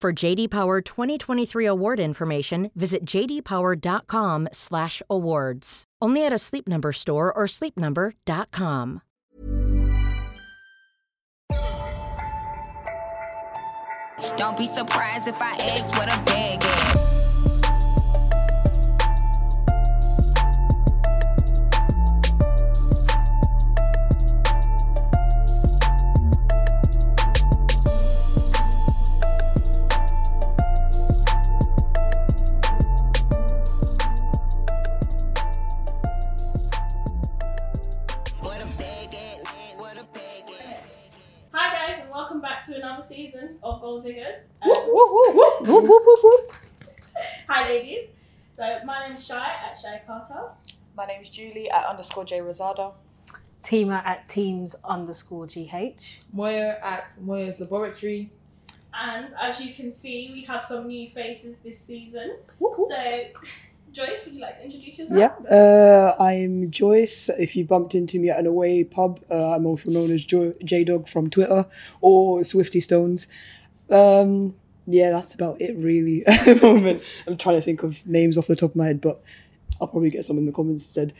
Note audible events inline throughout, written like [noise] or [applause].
For JD Power 2023 award information, visit jdpower.com/awards. Only at a Sleep Number store or sleepnumber.com. Don't be surprised if I ask what a bag welcome back to another season of Gold Diggers. Um, Whoop, whoop, whoop, whoop. [laughs] hi ladies. So my name is Shy at Shy Carter. My name is Julie at underscore J Rosada. Teamer at teams underscore GH. Moya at Moya's Laboratory. And as you can see, we have some new faces this season. Whoop, whoop. So, [laughs] Joyce, would you like to introduce yourself? Yeah, uh, I'm Joyce. If you bumped into me at an away pub, uh, I'm also known as J Dog from Twitter or Swifty Stones. Um, yeah, that's about it really [laughs] at the moment. I'm trying to think of names off the top of my head, but I'll probably get some in the comments instead.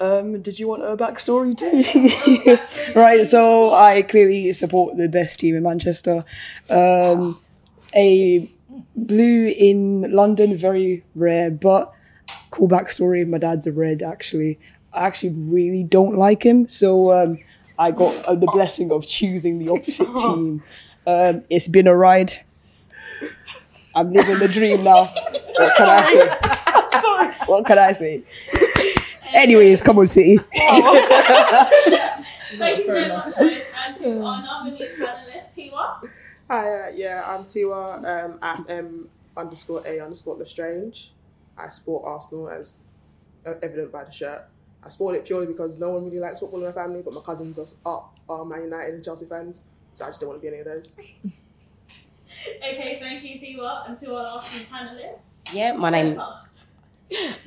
Um, did you want a backstory too? [laughs] right, so I clearly support the best team in Manchester. Um, a blue in London, very rare, but cool backstory. My dad's a red, actually. I actually really don't like him, so um, I got uh, the blessing of choosing the opposite [laughs] team. Um, it's been a ride. I'm living the dream now. What can I say? Sorry. What can I say? Anyways, come on, City. [laughs] Thank you Fair so enough. much, Joyce. And to our other new panelist, Tiwa. Hi, uh, yeah, I'm Tiwa um, at M underscore A underscore Lestrange. I sport Arsenal as uh, evident by the shirt. I sport it purely because no one really likes football in my family, but my cousins are, are, are Man United and Chelsea fans, so I just don't want to be any of those. [laughs] Okay, thank you, Tiwa. And to our last new panelist, Yeah, my name.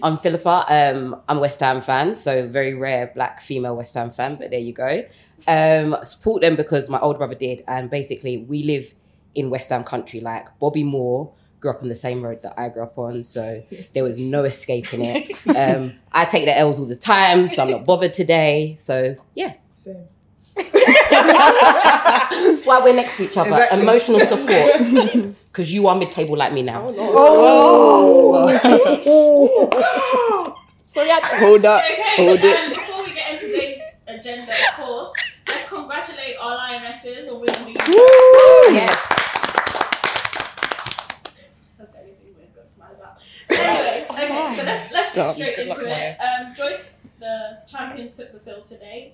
I'm Philippa. Um, I'm a West Ham fan, so very rare black female West Ham fan. But there you go. Um, support them because my older brother did, and basically we live in West Ham country. Like Bobby Moore grew up on the same road that I grew up on, so there was no escaping it. [laughs] Um, I take the L's all the time, so I'm not bothered today. So yeah, Same. that's why we're next to each other. Exactly. Emotional support, [laughs] because you are mid-table like me now. Oh, no. Oh! [laughs] So yeah. Hold up. Okay, Hold it. before we get into today's agenda, of course, let's congratulate all our lionesses on winning the Yes. That's the only thing we've got to smile about. Anyway, [laughs] okay, so let's let's get straight Good into it. Um, Joyce, the champions took the field today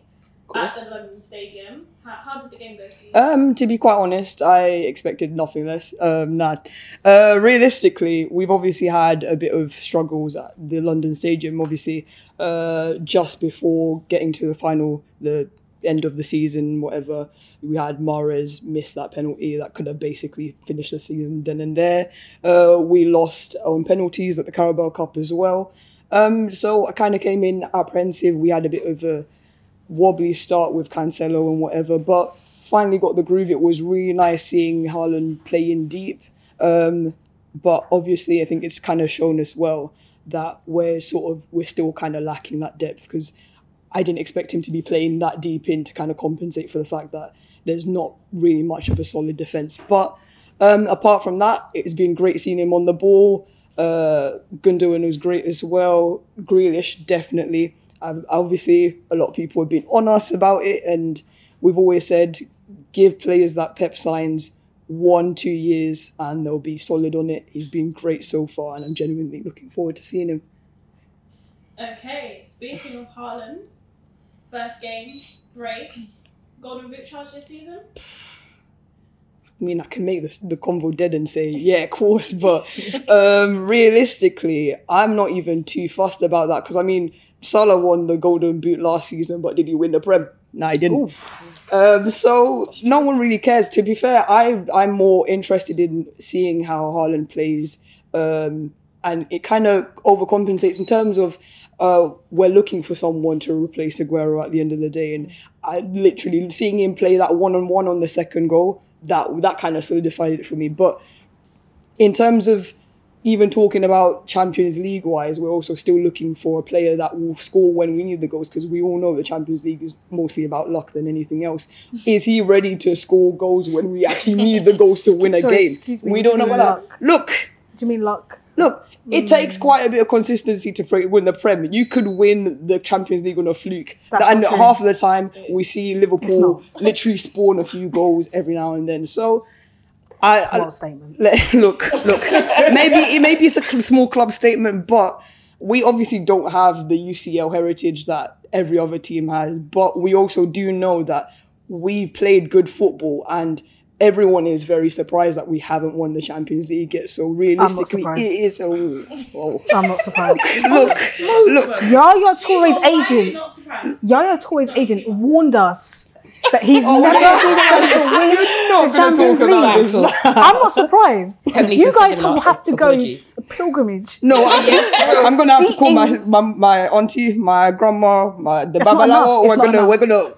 at the London Stadium. How, how did the game go for you? Um, to be quite honest, I expected nothing less. Um, nah. Uh, realistically, we've obviously had a bit of struggles at the London Stadium. Obviously, uh, just before getting to the final, the end of the season, whatever, we had Mahrez miss that penalty that could have basically finished the season then and there. Uh, we lost on penalties at the Carabao Cup as well. Um, so I kind of came in apprehensive. We had a bit of a wobbly start with Cancelo and whatever, but finally got the groove. It was really nice seeing Haaland playing deep. Um, but obviously, I think it's kind of shown as well that we're sort of we're still kind of lacking that depth because I didn't expect him to be playing that deep in to kind of compensate for the fact that there's not really much of a solid defense. But Um, apart from that, it's been great seeing him on the ball. Uh, Gundogan was great as well. Grealish, definitely. Um, obviously, a lot of people have been on us about it, and we've always said give players that Pep signs one, two years, and they'll be solid on it. He's been great so far, and I'm genuinely looking forward to seeing him. Okay, speaking of Haaland, first game, brace, golden boot charge this season. I mean, I can make this, the convo dead and say, yeah, of course, but um, realistically, I'm not even too fussed about that because I mean, Salah won the Golden Boot last season, but did he win the Prem? No, he didn't. Um, so no one really cares. To be fair, I I'm more interested in seeing how Haaland plays, um, and it kind of overcompensates in terms of uh, we're looking for someone to replace Aguero at the end of the day, and I literally seeing him play that one on one on the second goal that that kind of solidified it for me. But in terms of even talking about Champions League wise, we're also still looking for a player that will score when we need the goals because we all know the Champions League is mostly about luck than anything else. [laughs] Is he ready to score goals when we actually need the goals to [laughs] win a Sorry, game? me, we do don't know you about mean that. Look, Do you mean luck? Look, it takes quite a bit of consistency to pre- win the Prem. You could win the Champions League on a fluke, That's and half of the time we see Liverpool [laughs] literally spawn a few goals every now and then. So, I, I statement. [laughs] let- look, look. [laughs] maybe maybe it's a small club statement, but we obviously don't have the UCL heritage that every other team has. But we also do know that we've played good football and. Everyone is very surprised that we haven't won the Champions League yet. So realistically, it is a oh. I'm [laughs] not surprised. look, look. Yaya Toure's agent, Not surprised. Yaya Toure's agent warned us that he's [laughs] Oh, never we're going to win the Champions League. [laughs] I'm not surprised. You guys will have to go a pilgrimage. No, I, I'm gonna have to call my, my my auntie, my grandma, my the It's babalawo. We're It's not gonna we're gonna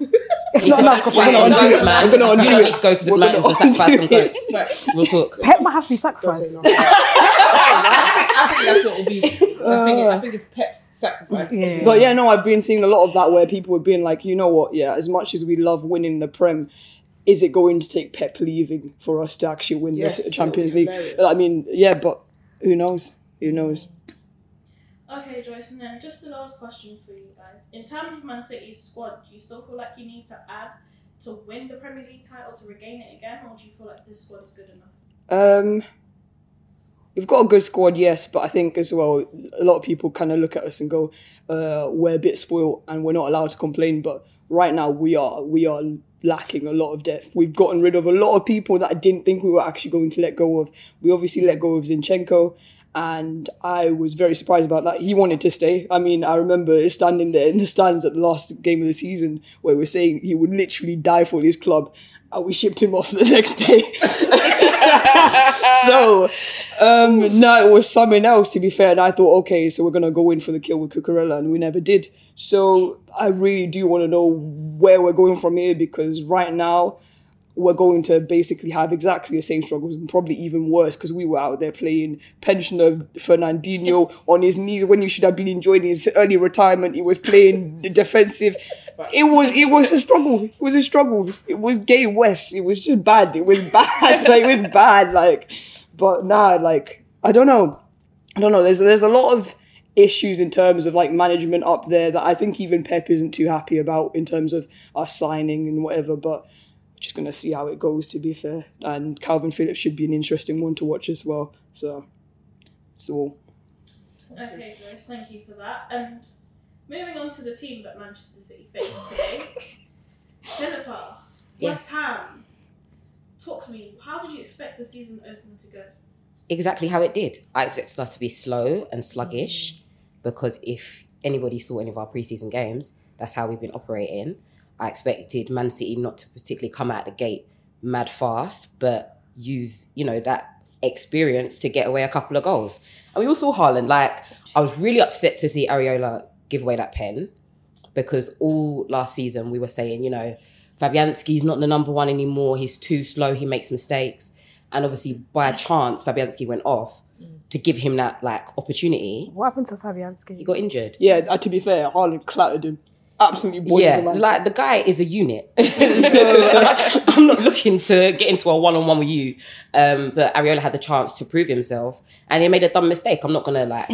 It's You not enough. sacrifice We're gonna undo goats, it. man. We're gonna You undo don't it. need to go to the We're mountains and gonna sacrifice some undo it. goats. But Real talk. Pep might have to be Don't say sacrificed. nothing. [laughs] I think that's what will be. I think, it, I think it's uh. Pep's sacrifice. Yeah. But yeah, no, I've been seeing a lot of that where people have been like, you know what? Yeah, as much as we love winning the Prem, is it going to take Pep leaving for us to actually win Yes, this Champions League? I mean, yeah, but who knows? Who knows? Okay, Joyce, and then just the last question for you guys. In terms of Man City's squad, do you still feel like you need to add to win the Premier League title to regain it again, or do you feel like this squad is good enough? Um, we've got a good squad, yes, but I think as well, a lot of people kind of look at us and go, uh, "We're a bit spoiled and we're not allowed to complain." But right now, we are we are lacking a lot of depth. We've gotten rid of a lot of people that I didn't think we were actually going to let go of. We obviously let go of Zinchenko. And I was very surprised about that. He wanted to stay. I mean, I remember standing there in the stands at the last game of the season where we were saying he would literally die for his club, and we shipped him off the [laughs] next day. [laughs] so um, no, it was something else. To be fair, and I thought, okay, so we're gonna go in for the kill with Cucurella, and we never did. So I really do want to know where we're going from here because right now we're going to basically have exactly the same struggles and probably even worse because we were out there playing pensioner Fernandinho [laughs] on his knees when you should have been enjoying his early retirement. He was playing the defensive. It was it was a struggle. It was a struggle. It was gay West. It was just bad. It was bad. [laughs] like it was bad. Like, but nah, like I don't know. I don't know. There's there's a lot of issues in terms of like management up there that I think even Pep isn't too happy about in terms of us signing and whatever. But just gonna see how it goes. To be fair, and Kalvin Phillips should be an interesting one to watch as well. So, so Okay, Joyce, thank you for that. And moving on to the team that Manchester City faced [laughs] today, Philippa, Yes. West Ham. Talk to me. How did you expect the season opener to go? exactly how it did. I expected us to be slow and sluggish because if anybody saw any of our preseason games, that's how we've been operating. I expected Man City not to particularly come out the gate mad fast, but use, you know, that experience to get away a couple of goals. And we all saw Haaland. Like, I was really upset to see Areola give away that pen because all last season we were saying, you know, Fabianski's not the number one anymore. He's too slow. He makes mistakes. And obviously, by a chance, Fabianski went off to give him that like opportunity. What happened to Fabianski? He got injured. yeah. uh, To be fair, Haaland clattered him. Absolutely boiling yeah, the like the guy is a unit. [laughs] [laughs] so I'm not looking to get into a one on one with you. Um, but Areola had the chance to prove himself and he made a dumb mistake. I'm not gonna like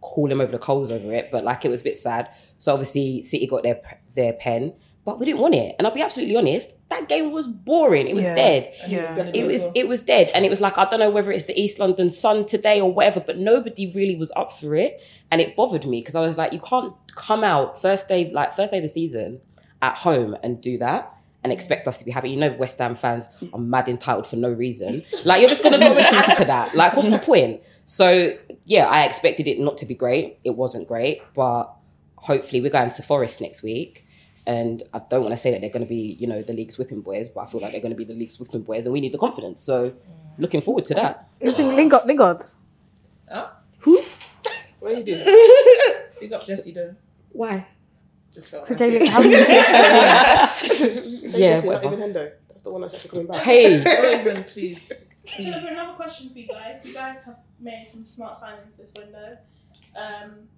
call him over the coals over it, but like it was a bit sad. So obviously City got their their pen, but we didn't want it. And I'll be absolutely honest, that game was boring. It was Yeah. dead. Yeah. It was it was dead, and it was like I don't know whether it's the East London Sun today or whatever, but nobody really was up for it, and it bothered me because I was like, you can't come out first day like first day of the season at home and do that and expect us to be happy. You know, West Ham fans are mad entitled for no reason. Like you're just gonna go and add to that. Like what's the [laughs] point? So yeah, I expected it not to be great. It wasn't great, but hopefully we're going to Forest next week. And I don't want to say that they're going to be, you know, the league's whipping boys, but I feel like they're going to be the league's whipping boys, and we need the confidence. So, looking forward to that. You think Lingard? Lingard? What are you doing? [laughs] Big up Jesse though. Why? Just felt So like Jay, it. how do you Say Yeah, Jesse, [laughs] not even Hendo. That's the one that's actually coming back. Hey, [laughs] Not even, please. So another question for you guys. You guys have made some smart signings this window. Um,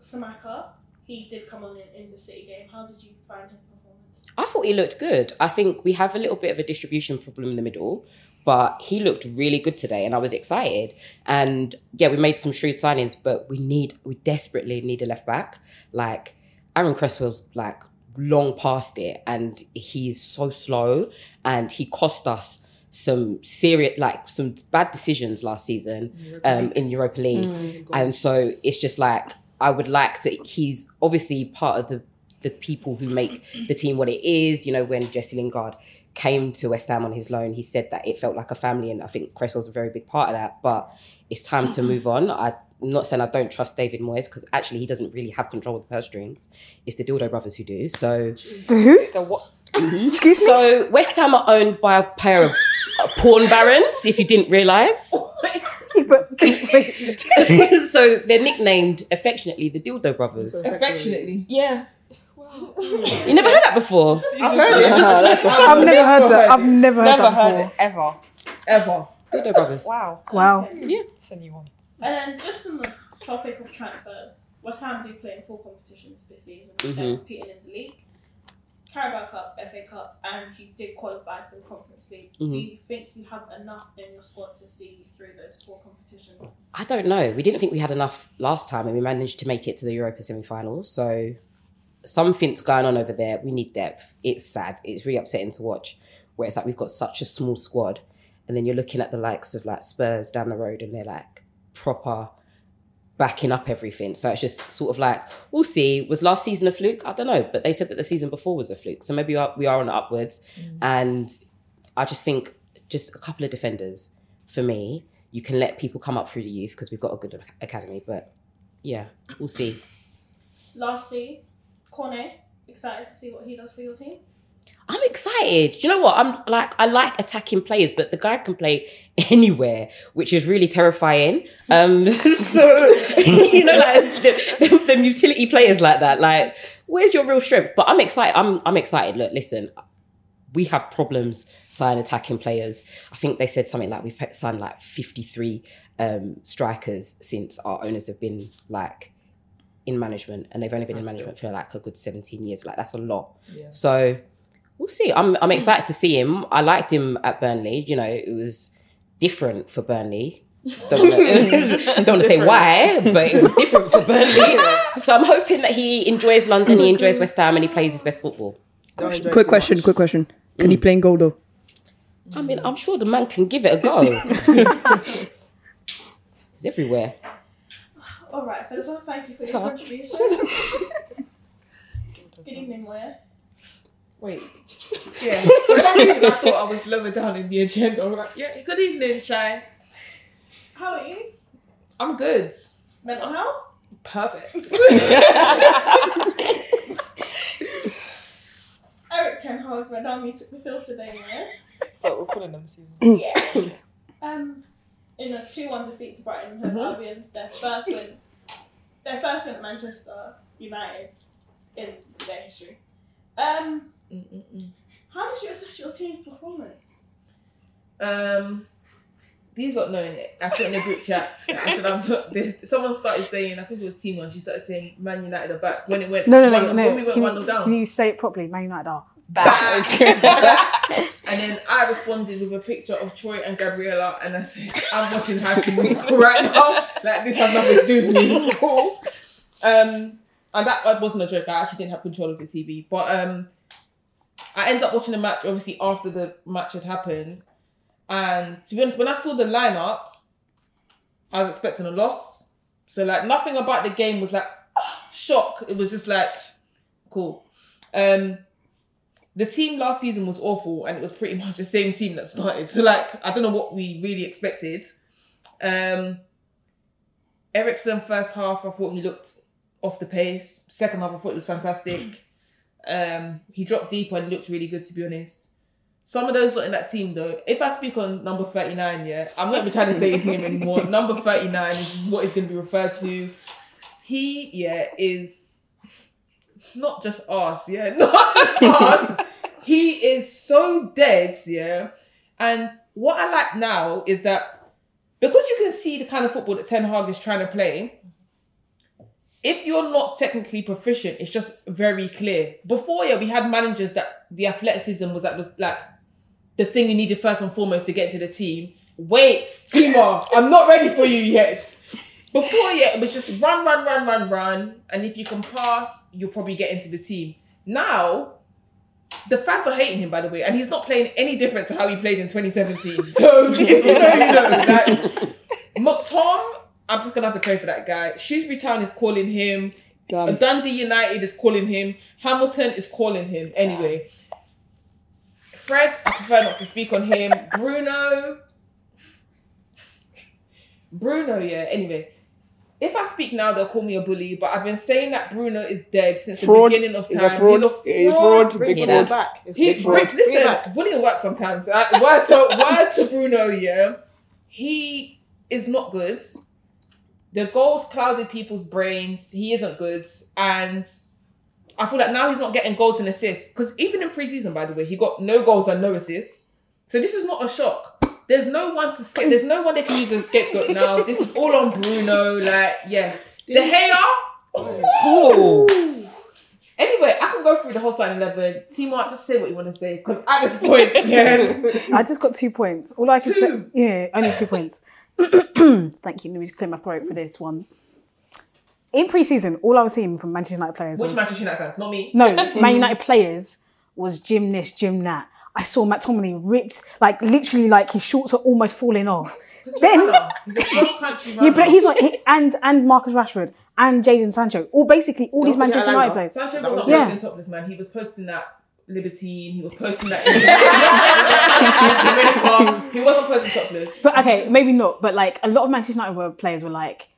Scamacca, he did come on in, in the City game. How did you find his performance? I thought he looked good. I think we have a little bit of a distribution problem in the middle, but he looked really good today, and I was excited. And yeah, we made some shrewd signings, but we need, we desperately need a left back. Like Aaron Cresswell's like long past it, and he's so slow, and he cost us some serious, like some bad decisions last season um, in Europa League, and so it's just like I would like to. He's obviously part of the the people who make the team what it is. You know, when Jesse Lingard came to West Ham on his loan, he said that it felt like a family, and I think Cresswell's a very big part of that. But it's time to move on. I, I'm not saying I don't trust David Moyes because actually he doesn't really have control of the purse strings. It's the Dildo brothers who do. So, Who? So what? Excuse me. so West Ham are owned by a pair of uh, porn barons. If you didn't realise. But [laughs] wait, so they're nicknamed affectionately the Dildo Brothers. Affectionately. Yeah. You never heard that before? I've heard it. I've never heard that. I've never heard Never that heard before. it ever. Ever. Dildo Brothers. Wow. Wow. Yeah. It's a new one. And then just on the topic of transfers, West Ham do play in four competitions this season. They're Mhm. competing in the league, Carabao Cup, FA Cup, and you did qualify for the Conference League. Do Mhm. you think you have enough in your squad to see you through those four competitions? I don't know. We didn't think we had enough last time and we managed to make it to the Europa semi finals. So something's going on over there. We need depth. It's sad. It's really upsetting to watch where it's like we've got such a small squad. And then you're looking at the likes of like Spurs down the road and they're like proper backing up everything. So it's just sort of like, we'll see. Was last season a fluke? I don't know. But they said that the season before was a fluke. So maybe we are, we are on upwards. Mm. And I just think just a couple of defenders for me. You can let people come up through the youth because we've got a good academy. But yeah, we'll see. Lastly, Cornet, excited to see what he does for your team? I'm excited. Do you know what? I'm like, I like attacking players, but the guy can play [laughs] anywhere, which is really terrifying. Um, [laughs] so, [laughs] you know, like the, the, the utility players like that. Like, where's your real strength? But I'm excited. I'm, I'm excited. Look, listen, we have problems signing attacking players. I think they said something like we've signed like 53 um, strikers since our owners have been like in management, and they've only been in management for like a good 17 years. Like, that's a lot. Yeah. So we'll see. I'm I'm hmm. excited to see him. I liked him at Burnley. You know, it was different for Burnley. Don't want [laughs] [laughs] to say why, but it was different for Burnley. So I'm hoping that he enjoys London, he enjoys West Ham, and he plays his best football. Don't Quick question, much. quick question. Can he hmm. play in goal though? I mean, I'm sure the man can give it a go. [laughs] He's everywhere. All right, Philippa, thank you for your Ta. contribution. Good evening, Moya. Wait. Yeah. [laughs] For some reason, I thought I was lower down in the agenda. Right? Yeah. Good evening, Shy. How are you? I'm good. Mental health? Perfect. [laughs] [laughs] Erik Ten Hag's went down. We took the field today, yeah? So we're calling them season. yeah. [coughs] Um, in a 2 1 defeat to Brighton and Hove Mhm. Albion, their first win, their first win at Manchester United in their history. Um, Mm-mm-mm. how did you assess your team's performance? Um, these lot knowing it. I put in a group chat. [laughs] I said, I'm not. This. Someone started saying, I think it was Team One. She started saying, "Man United are back." When it went, No, no, no, one, no. When we went can, one you, down, can you say it properly? Man United are back. [laughs] [laughs] and then I responded with a picture of Troy and Gabriella, and I said, "I'm watching High School Musical right now. Like this has nothing to do with me." Um, and that, that wasn't a joke. I actually didn't have control of the TV, but um, I ended up watching the match obviously after the match had happened. And to be honest, when I saw the lineup, I was expecting a loss. So like nothing about the game was like [sighs] shock. It was just like cool. Um, the team last season was awful, and it was pretty [laughs] much the same team that started. So like I don't know what we really expected. Um, Eriksen first half, I thought he looked off the pace. Second half, I thought it was fantastic. Um, he dropped deeper and looked really good, to be honest. Some of those lot in that team, though, if I speak on number 39, yeah, I'm not even trying to say his name anymore. [laughs] number 39 is what is going to be referred to. He, yeah, is not just us, yeah, [laughs] not just us. he is so dead, yeah. And what I like now is that because you can see the kind of football that Ten Hag is trying to play, if you're not technically proficient, it's just very clear. Before, yeah, we had managers that the athleticism was at the like the thing you needed first and foremost to get into the team. Wait, Tima, I'm not ready for you yet. Before, yeah, it was just run, run, run, run, run, and if you can pass, you'll probably get into the team. Now, the fans are hating him, by the way, and he's not playing any different to how he played in 2017. So you [laughs] know, you know. Like, [laughs] I'm just gonna have to pray for that guy. Shrewsbury Town is calling him. Damn. Dundee United is calling him. Hamilton is calling him. Anyway, Fred, I prefer not to speak on him. Bruno, Bruno, yeah. Anyway, if I speak now, they'll call me a bully. But I've been saying that Bruno is dead since Fraud. the beginning of He's time. a fraud. He's a fraud. Bring Big football fraud. back. It's He, big fraud. Bru- Bring it listen, back. bullying works sometimes. Uh, word to word to Bruno, yeah. He is not good. The goals clouded people's brains. He isn't good, and I feel like now he's not getting goals and assists. Because even in preseason, by the way, he got no goals and no assists. So this is not a shock. There's no one to sca- There's no one they can use as a scapegoat now. This is all on Bruno. Like yes, the hair. Oh. Anyway, I can go through the whole starting eleven. Timo, just say what you want to say because at this point, [laughs] yeah. I just got two points. All I can say, yeah, only two points. [coughs] Thank you. Let me clear my throat for this one. In pre-season, all I was seeing from Manchester United players Which was Manchester United fans? Not me. [laughs] no [laughs] Man United players was gym this, gym that. I saw McTominay ripped, like literally, like his shorts are almost falling off. Then, He's a cross-country [laughs] yeah, runner. but he's like, he, and and Marcus Rashford and Jadon Sancho, all basically all these Manchester United players. Sancho That was was not Yeah. posting topless, man. He was posting that Libertine. He was posting that. he [laughs] wasn't posting topless. But okay, maybe not. But like a lot of Manchester United were, players were like,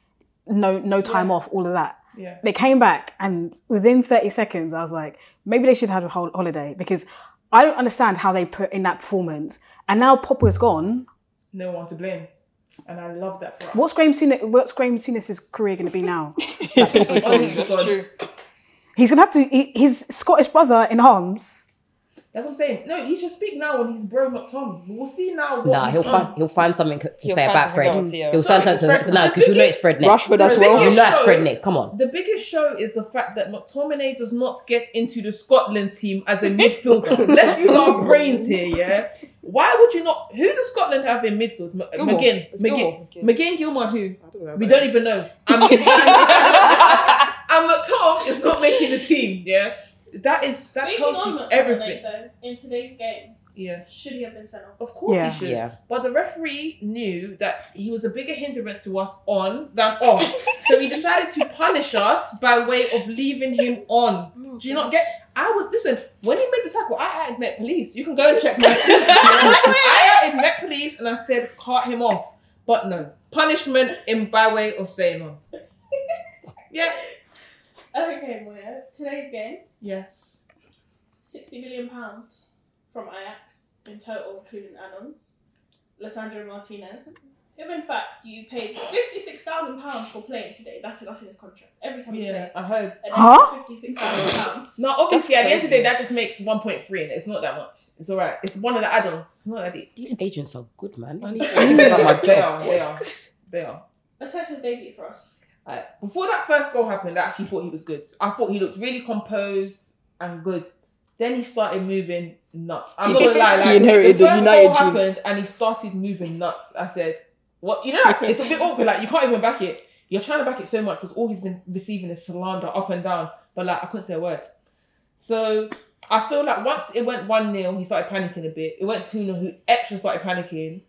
no, no time off, all of that. Yeah. They came back, and within thirty seconds, I was like, maybe they should have a whole holiday because I don't understand how they put in that performance. And now Pogba's gone. No one to blame, and I love that for us. What's Graham Souness, what's Graham Souness's career going to be now? [laughs] Honestly, That's true. He's going to have to. He, his Scottish brother in arms. That's what I'm saying. No, he should speak now when he's bro, not Tom. We'll see now. What Nah, he'll done. find he'll find something to He'll say about Fred. else, yeah. He'll Sorry, find something. Fred. No, because you know it's Fred next. Rashford as The well. You biggest know it's show- Fred next. Come on. The biggest show is the fact that McTominay does not get into the Scotland team as a midfielder. [laughs] Let's use our brains here, yeah? Why would you not? Who does Scotland have in midfield? M- Gilmour. McGinn. McGinn. Gilmour. McGinn, Gilmour, who? Don't. We don't even know. [laughs] [laughs] And, and McTom is not making the team, yeah? That is, that Speaking tells you McTominay, everything. though, in today's game, Yeah. should he have been sent off? Of course Yeah. he should. Yeah. But the referee knew that he was a bigger hindrance to us on than off. so he decided to punish us by way of leaving him on. Mm. Do you not get I was listen, when he made the tackle, I added Met Police. You can go and check my [laughs] I added Met Police and I said cut him off. But no. Punishment in by way of staying on. Yeah. Okay, Moya. Today's game, Yes. sixty million pounds from Ajax in total, including add-ons. Lisandro Martinez, If in fact you paid fifty six thousand pounds for playing today, that's that's in his contract. Every time he Yeah, plays. I heard. Huh? Fifty six thousand pounds. No, obviously at the end of the crazy. day, that just makes 1.3 and it's not that much. It's all right. It's one of the add-ons. It's not that deep. These agents are good, man. I need to [laughs] they think about my are. job. They are. They are. Assess his debut for us. Uh, before that first goal happened, I actually thought he was good. I thought he looked really composed and good. Then he started moving nuts. I'm not gonna [laughs] lie. Like, He inherited the first United goal happened and he started moving nuts. I said, "What? You know, like, it's a bit awkward. Like you can't even back it. You're trying to back it so much because all he's been receiving is slander up and down. But like I couldn't say a word. So I feel like once it went one 0 he started panicking a bit. It went two 0 he extra started panicking,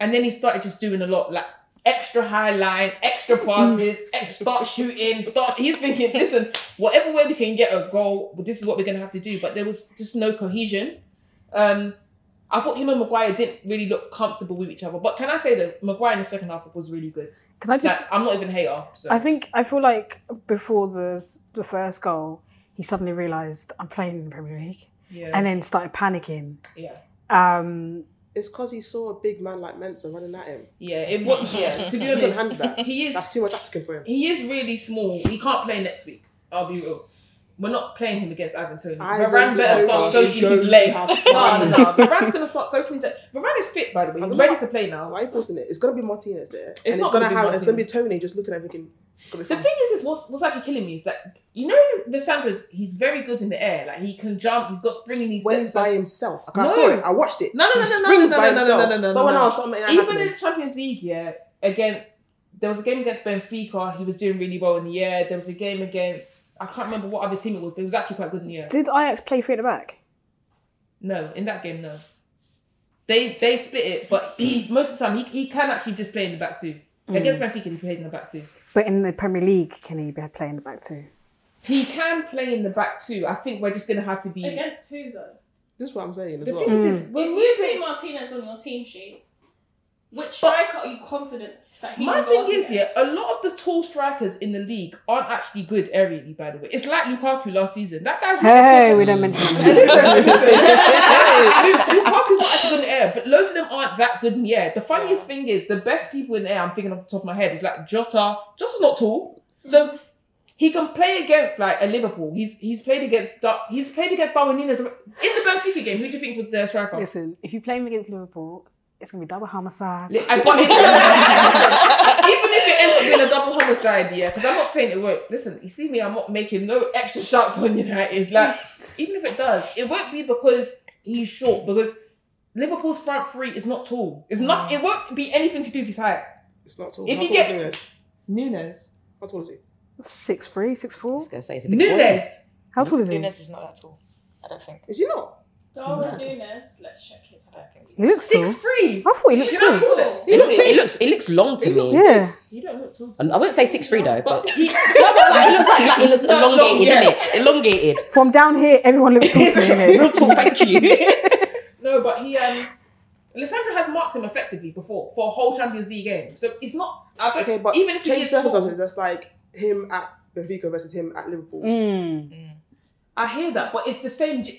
and then he started just doing a lot like extra high line, extra passes, ex- start shooting, start. He's thinking, listen, whatever way we can get a goal, this is what we're gonna have to do. But there was just no cohesion. Um, I thought him and Maguire didn't really look comfortable with each other. But can I say that Maguire in the second half was really good? Can I just? Like, I'm not even a hater. So. I think I feel like before the the first goal, he suddenly realised I'm playing in the Premier League, yeah, and then started panicking. yeah, Um, It's because he saw a big man like Mensah running at him. yeah. It was [laughs] yeah. To be He couldn't honest, handle that. he is That's too much African for him. He is really small. He can't play next week. I'll be real. We're not playing him against Ivan Toney. Ivan Varane better Toney start soaking is his going to legs. have No, fun. [laughs] no, no. Varane's gonna start soaking his legs. Varane is fit, by the way. He's ready to play now. Why are you forcing it? It's gonna be Martinez there, It's and not it's gonna gonna be have. It's gonna be Tony just looking at everything. It's gonna be The thing is, is what's, what's actually killing me is that you know Lisandro's he's very good in the air. Like he can jump. He's got spring in his when he's by himself. Like, I No. saw it. I watched it. No, no, He no, no, no, springs no, by no, no, himself. no, no, no, Someone no. else, something like even happening. in the Champions League, yeah, against there was a game against Benfica. He was doing really well in the air. There was a game against I can't remember what other team it was, but he was actually quite good in the air. did Ajax play three at the back? No, in that game, no. They they split it, but he [clears throat] most of the time he, he can actually just play in the back two. Mm. Against Benfica, he played in the back two. But in the Premier League, can he be playing the back too? He can play in the back two. I think we're just gonna have to be. Against who though? This is what I'm saying as The well. thing is, hmm. If we're you see. Martinez on your team sheet, which striker are you confident that he My will thing up is, yeah, a lot of the tall strikers in the league aren't actually good aerially. By the way, it's like Lukaku last season. That guy's not Hey, good. we don't mention [laughs] Hey, him. listen, listen. Lukaku's not actually good in the air, but loads of them aren't that good in the air. The funniest thing is, the best people in the air, I'm thinking off the top of my head, is like Jota. Jota's not tall, so he can play against like a Liverpool. He's he's played against Dar- he's played against Darwin Nunez in the Benfica game. Who do you think was the striker? Listen, if you play him against Liverpool, it's gonna be double homicide. Li- I- but- even if it ends up being a double homicide, yeah, because I'm not saying it won't. Listen, you see me, I'm not making no extra shots on United. Like, even if it does, it won't be because he's short, because Liverpool's front three is not tall. It's not. It won't be anything to do with his height. It's not tall. If How he tall is gets- Nunez, How tall is he? Six three, six I was gonna say it's a bit Nunez. How tall is he? Nunez is not that tall. I don't think. Is he not? Darwin Nunez, let's check his I don't think so. He looks tall. Six three. I thought he looked You know tall. how tall It, look, it looks it looks long to me. Yeah. You don't look tall. And I wouldn't say six three though, But [laughs] [laughs] but he, like, it looks like, like it looks Not long, elongated, yeah. isn't it? Elongated. [laughs] From down here, everyone looks tall to me. Real tall, thank you. No, but he um Alessandro has marked him effectively before for a whole Champions League game. So it's not I don't, Okay, but even if he change is tall, circumstances. That's like him at Benfica versus him at Liverpool. Mm. I hear that, but it's the same. You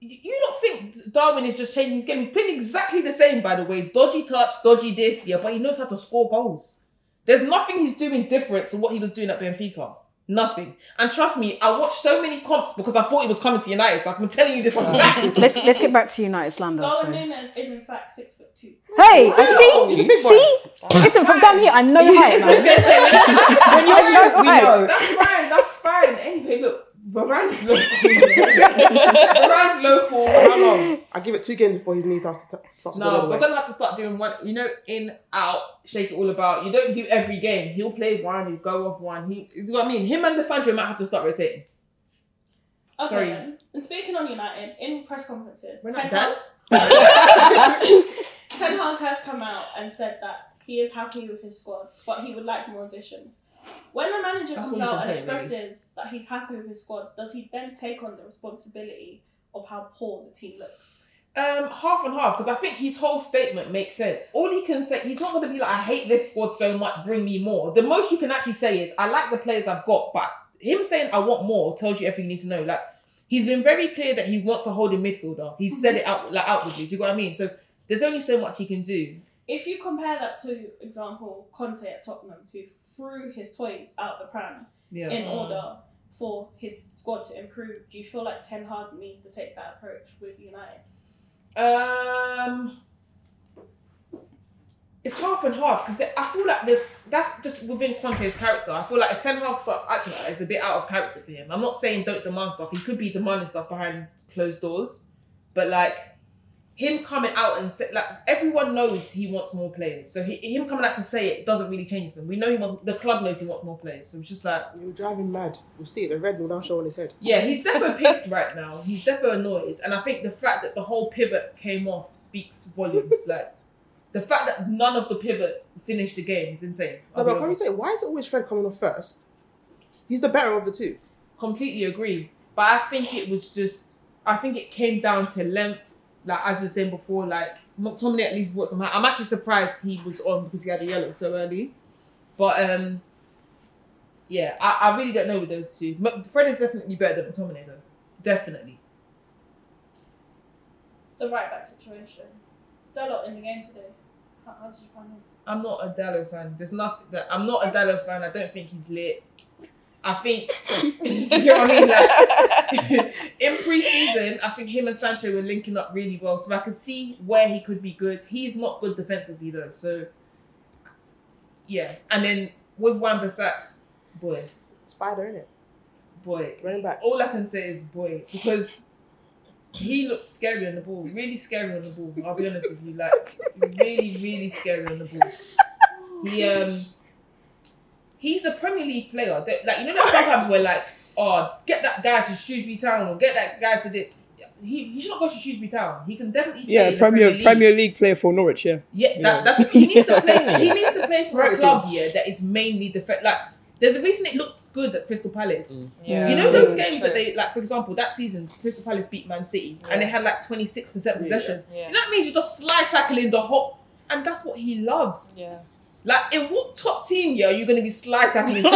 you don't think Darwin is just changing his game? He's playing exactly the same, by the way. Dodgy touch, dodgy this, yeah, but he knows how to score goals. There's nothing he's doing different to what he was doing at Benfica. Nothing. And trust me, I watched so many comps because I thought he was coming to United. So I'm telling you this as fact. [laughs] Let's let's get back to United slander. Darwin So. Nunez is in fact six foot two. Hey, He's a see, big boy. see. Listen, from down here, I know your height, [laughs] when you're [laughs] I know we know. That's fine. That's fine. Anyway, look, Varane's local. [laughs] Varane's local. How long? I give it two games before his knee starts to starts to go No, other we're gonna have to start doing one. You know, in out, shake it all about. You don't do every game. He'll play one. He'll go off one. He, you know what I mean? Him and Lisandro might have to start rotating. Okay, Sorry. then. And speaking on United, in press conferences, We're not Ten. Hag- [laughs] Ten Hag has come out and said that he is happy with his squad, but he would like more additions. When the manager That's comes out and say, really. expresses that he's happy with his squad, does he then take on the responsibility of how poor the team looks? Um, half and half because I think his whole statement makes sense. All he can say, he's not going to be like, "I hate this squad so much, bring me more." The most you can actually say is, "I like the players I've got," but him saying, "I want more" tells you everything you need to know. Like he's been very clear that he wants a holding midfielder. He's said it out like outwardly. Do you know what I mean? So there's only so much he can do. If you compare that to example Conte at Tottenham, who threw his toys out the pram Yeah. in order for his squad to improve, do you feel like Ten Hag needs to take that approach with United? Um, it's half and half because I feel like this that's just within Conte's character. I feel like if Ten Hag starts acting like it's a bit out of character for him. I'm not saying don't demand stuff. He could be demanding stuff behind closed doors, but like him coming out and say, like everyone knows he wants more players. So he, him coming out to say it doesn't really change anything. We know he wants the club knows he wants more players. So it's just like You're driving mad. You'll see it. The red will now show on his head. yeah, he's definitely pissed right now. He's definitely annoyed, and I think the fact that the whole pivot came off speaks volumes. like the fact that none of the pivot finished the game is insane. No, I'll but can we say why is it always Fred coming off first? He's the better of the two. completely agree, but I think it was just. I think it came down to length. Like as we were saying before, like McTominay at least brought some. I'm actually surprised he was on because he had a yellow so early, but um. Yeah, I, I really don't know with those two. Fred is definitely better than McTominay though. Definitely. The right back situation. Dalot in the game today. How, how did you find him? I'm not a Dalot fan. There's nothing that I'm not a Dalot fan. I don't think he's lit. I think [laughs] you know what I mean? Like [laughs] in pre-season, I think him and Sancho were linking up really well. So I could see where he could be good. He's not good defensively though. So yeah. And then with Wan Bissak's boy, Spider, innit? boy. Running back. All I can say is boy because he looks scary on the ball. Really scary on the ball. I'll be honest with you. Like [laughs] really, really scary on the ball. He um he's a Premier League player. That, like you know, that sometimes we're like, oh, get that guy to Shrewsbury Town or get that guy to this. He, he should not go to Shrewsbury Town. He can definitely play Yeah, in the Premier League. Premier League player for Norwich. Yeah. Yeah, that, that's he needs to play. He [laughs] needs to play for a club team. here that is mainly defense. Like there's a reason it looked good at Crystal Palace. Yeah. You know those Mm, games true. that they like, for example, that season Crystal Palace beat Man City and they had like twenty six percent possession. Yeah. You know what I mean? You just slide tackling the whole, and that's what he loves. Yeah. Like in what top team yeah are you're gonna be slide tackling 24/7?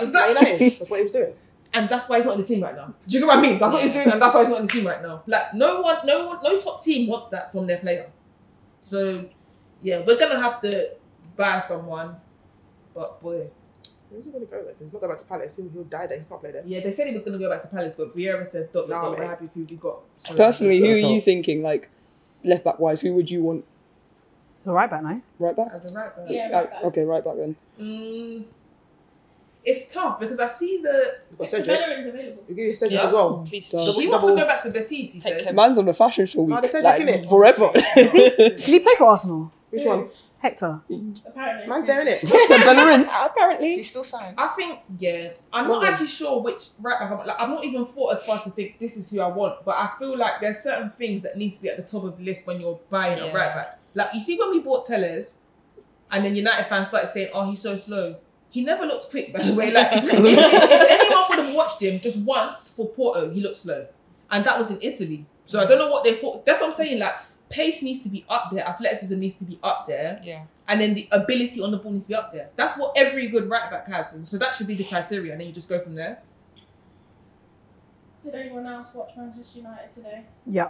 Does that- United. That's what he was doing. and that's why he's not in the team right now. Do you get what I mean? That's what he's doing, and that's why he's not in the team right now. Like no one, no one, no top team wants that from their player. So yeah, we're gonna have to buy someone. But boy, Where's he going to go there? 'Cause he's not going back to Palace. He'll, he'll die there. He can't play there. yeah, they said he was gonna go back to Palace, but Vieira said, "Don't, Nah, nah, we're happy with who we got." So, Personally, who are you thinking like left back wise? Who would you want It's a right back, no? right back? as a right back, Yeah, Uh, right back. okay, right back then. Mm, it's tough because I see the. You've got If Cedric. Bellerin's available. You give Cedric Yeah. as well. Please. Does. He wants Double- to go back to Betis. He Take says. him. Man's on the fashion show week. No, they said like, Jack, innit? forever. Did he [laughs] play for Arsenal? Which one? Hector. Apparently. Man's there, innit? Said Bellerin. [laughs] Apparently. He's still signed. I think, yeah, I'm Well not then. actually sure which right back. I'm, like, I've not even thought as far as to think this is who I want, but I feel like there's certain things that need to be at the top of the list when you're buying a right back. Like you see when we bought Telles, and then United fans started saying, "Oh, he's so slow." He never looked quick, by the way. Like if, if, if anyone would have watched him just once for Porto, he looked slow, and that was in Italy. So I don't know what they thought. That's what I'm saying. Like pace needs to be up there, athleticism needs to be up there Yeah. and then the ability on the ball needs to be up there. That's what every good right back has, and so that should be the criteria, and then you just go from there. Did anyone else watch Manchester United today? Yeah.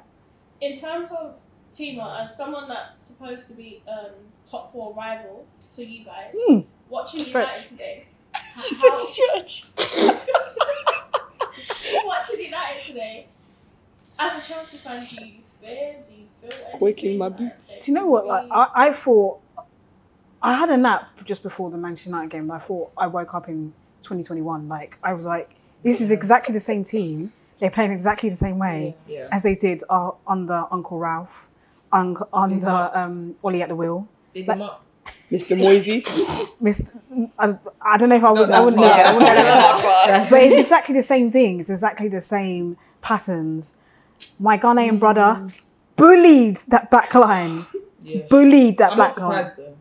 In terms of Tima, as someone that's supposed to be um, top four rival to you guys, Hmm. watching Stretch. United today, [laughs] She how, said stretch. [laughs] watching United today, as a Chelsea fan, do you fear? Do you feel anything? Quaking my boots. Do you know what? Like, I, I thought I had a nap just before the Manchester United game. I thought I woke up in 2021. Like I was like, this is exactly the same team. They're playing exactly the same way Yeah. as they did uh, under Uncle Ralph, un- under Mhm. um, Ollie at the wheel. Big Like- Mr. Moisey. [laughs] Missed. I, I don't know if I would. I that wouldn't. far. Yeah, I wouldn't Not that that but it's exactly the same thing. It's exactly the same patterns. My Ghanaian brother bullied that back line. Yeah. Bullied that I'm back line. though.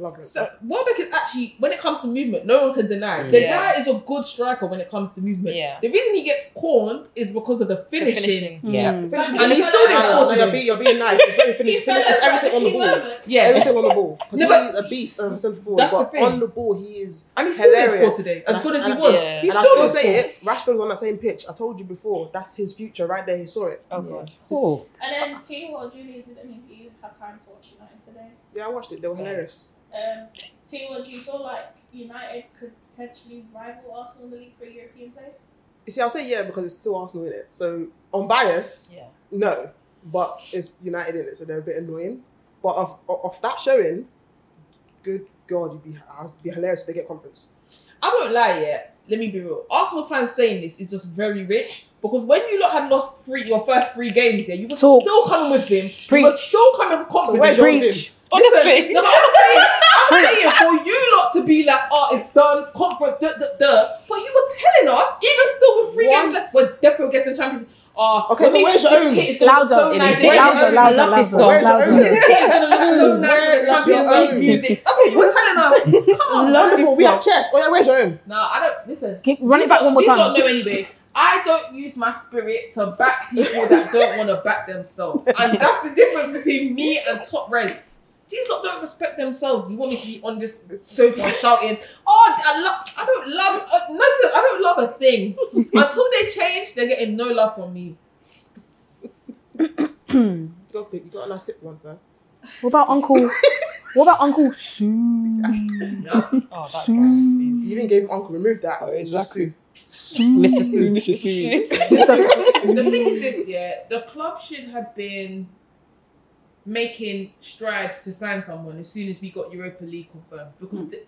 Love it. So Welbeck is actually, when it comes to movement, no one can deny. it. The Yeah. guy is a good striker when it comes to movement. Yeah. The reason he gets corned is because of the The finishing. finishing. Yeah. Mm. Finishing- And he No, still didn't score no, you're, being, you're being nice. It's not even [laughs] finished. It's everything on the ball. murmured. Yeah, Everything on the ball. Because No, he's a beast as a centre forward. That's the but thing. on the ball, he is. and he still didn't Hilarious. score today. As And good as he and I- was, Yeah. he and I still still didn't say score. it. Rashford was on that same pitch. I told you before. That's his future right there. He saw it. Oh god. Cool. And then T, what Julie did it mean you? have time to watch United today? Yeah, I watched it. They were hilarious. Um, T1, do you feel like United could potentially rival Arsenal in the league for a European place? You see, I'll say yeah because it's still Arsenal in it. So on bias, Yeah. no, but it's United in it, so they're a bit annoying. But off off that showing, good God, you'd be I'd be hilarious if they get conference. I won't lie, yeah. Let me be real. Arsenal fans saying this is just very rich because when you lot had lost three your first three games, yeah, you were Talk. still coming with him. You were still coming with confidence. where's your Preach. Listen, no, but I'm saying, [laughs] I'm for you lot to be like, oh, it's done, conference, duh, duh, duh. But you were telling us, even still with three games left, we're definitely getting Champions. Oh, Okay, so where's your own? kit is gonna look Louder. so It nice. Where's your Louder, own? louder, I love this louder, song. Where's your own? This kit is gonna look so nice Where's with the Champions your own? music. That's what you were telling us. [laughs] Come on. Wonderful, we have chest. Oh yeah, where's your own? No, I don't listen. Keep- run it These back lot- one more these time. lot know anyway. I don't use my spirit to back people that don't want to back themselves, and that's the difference between me and top reds. These lot don't respect themselves. You want me to be on this sofa shouting, "Oh, I love! I don't love uh, nothing. I don't love a thing." [laughs] Until they change, they're getting no love from me. You got you got a nice clip once though. What about Uncle? what about Uncle Sue? No. [laughs] Oh, Sue. guy. You even gave him uncle. Remove that. Oh, It's just exactly. Sue. [laughs] Mr. Sue. Mr. C. the thing is this, yeah, the club should have been making strides to sign someone as soon as we got Europa League confirmed because the,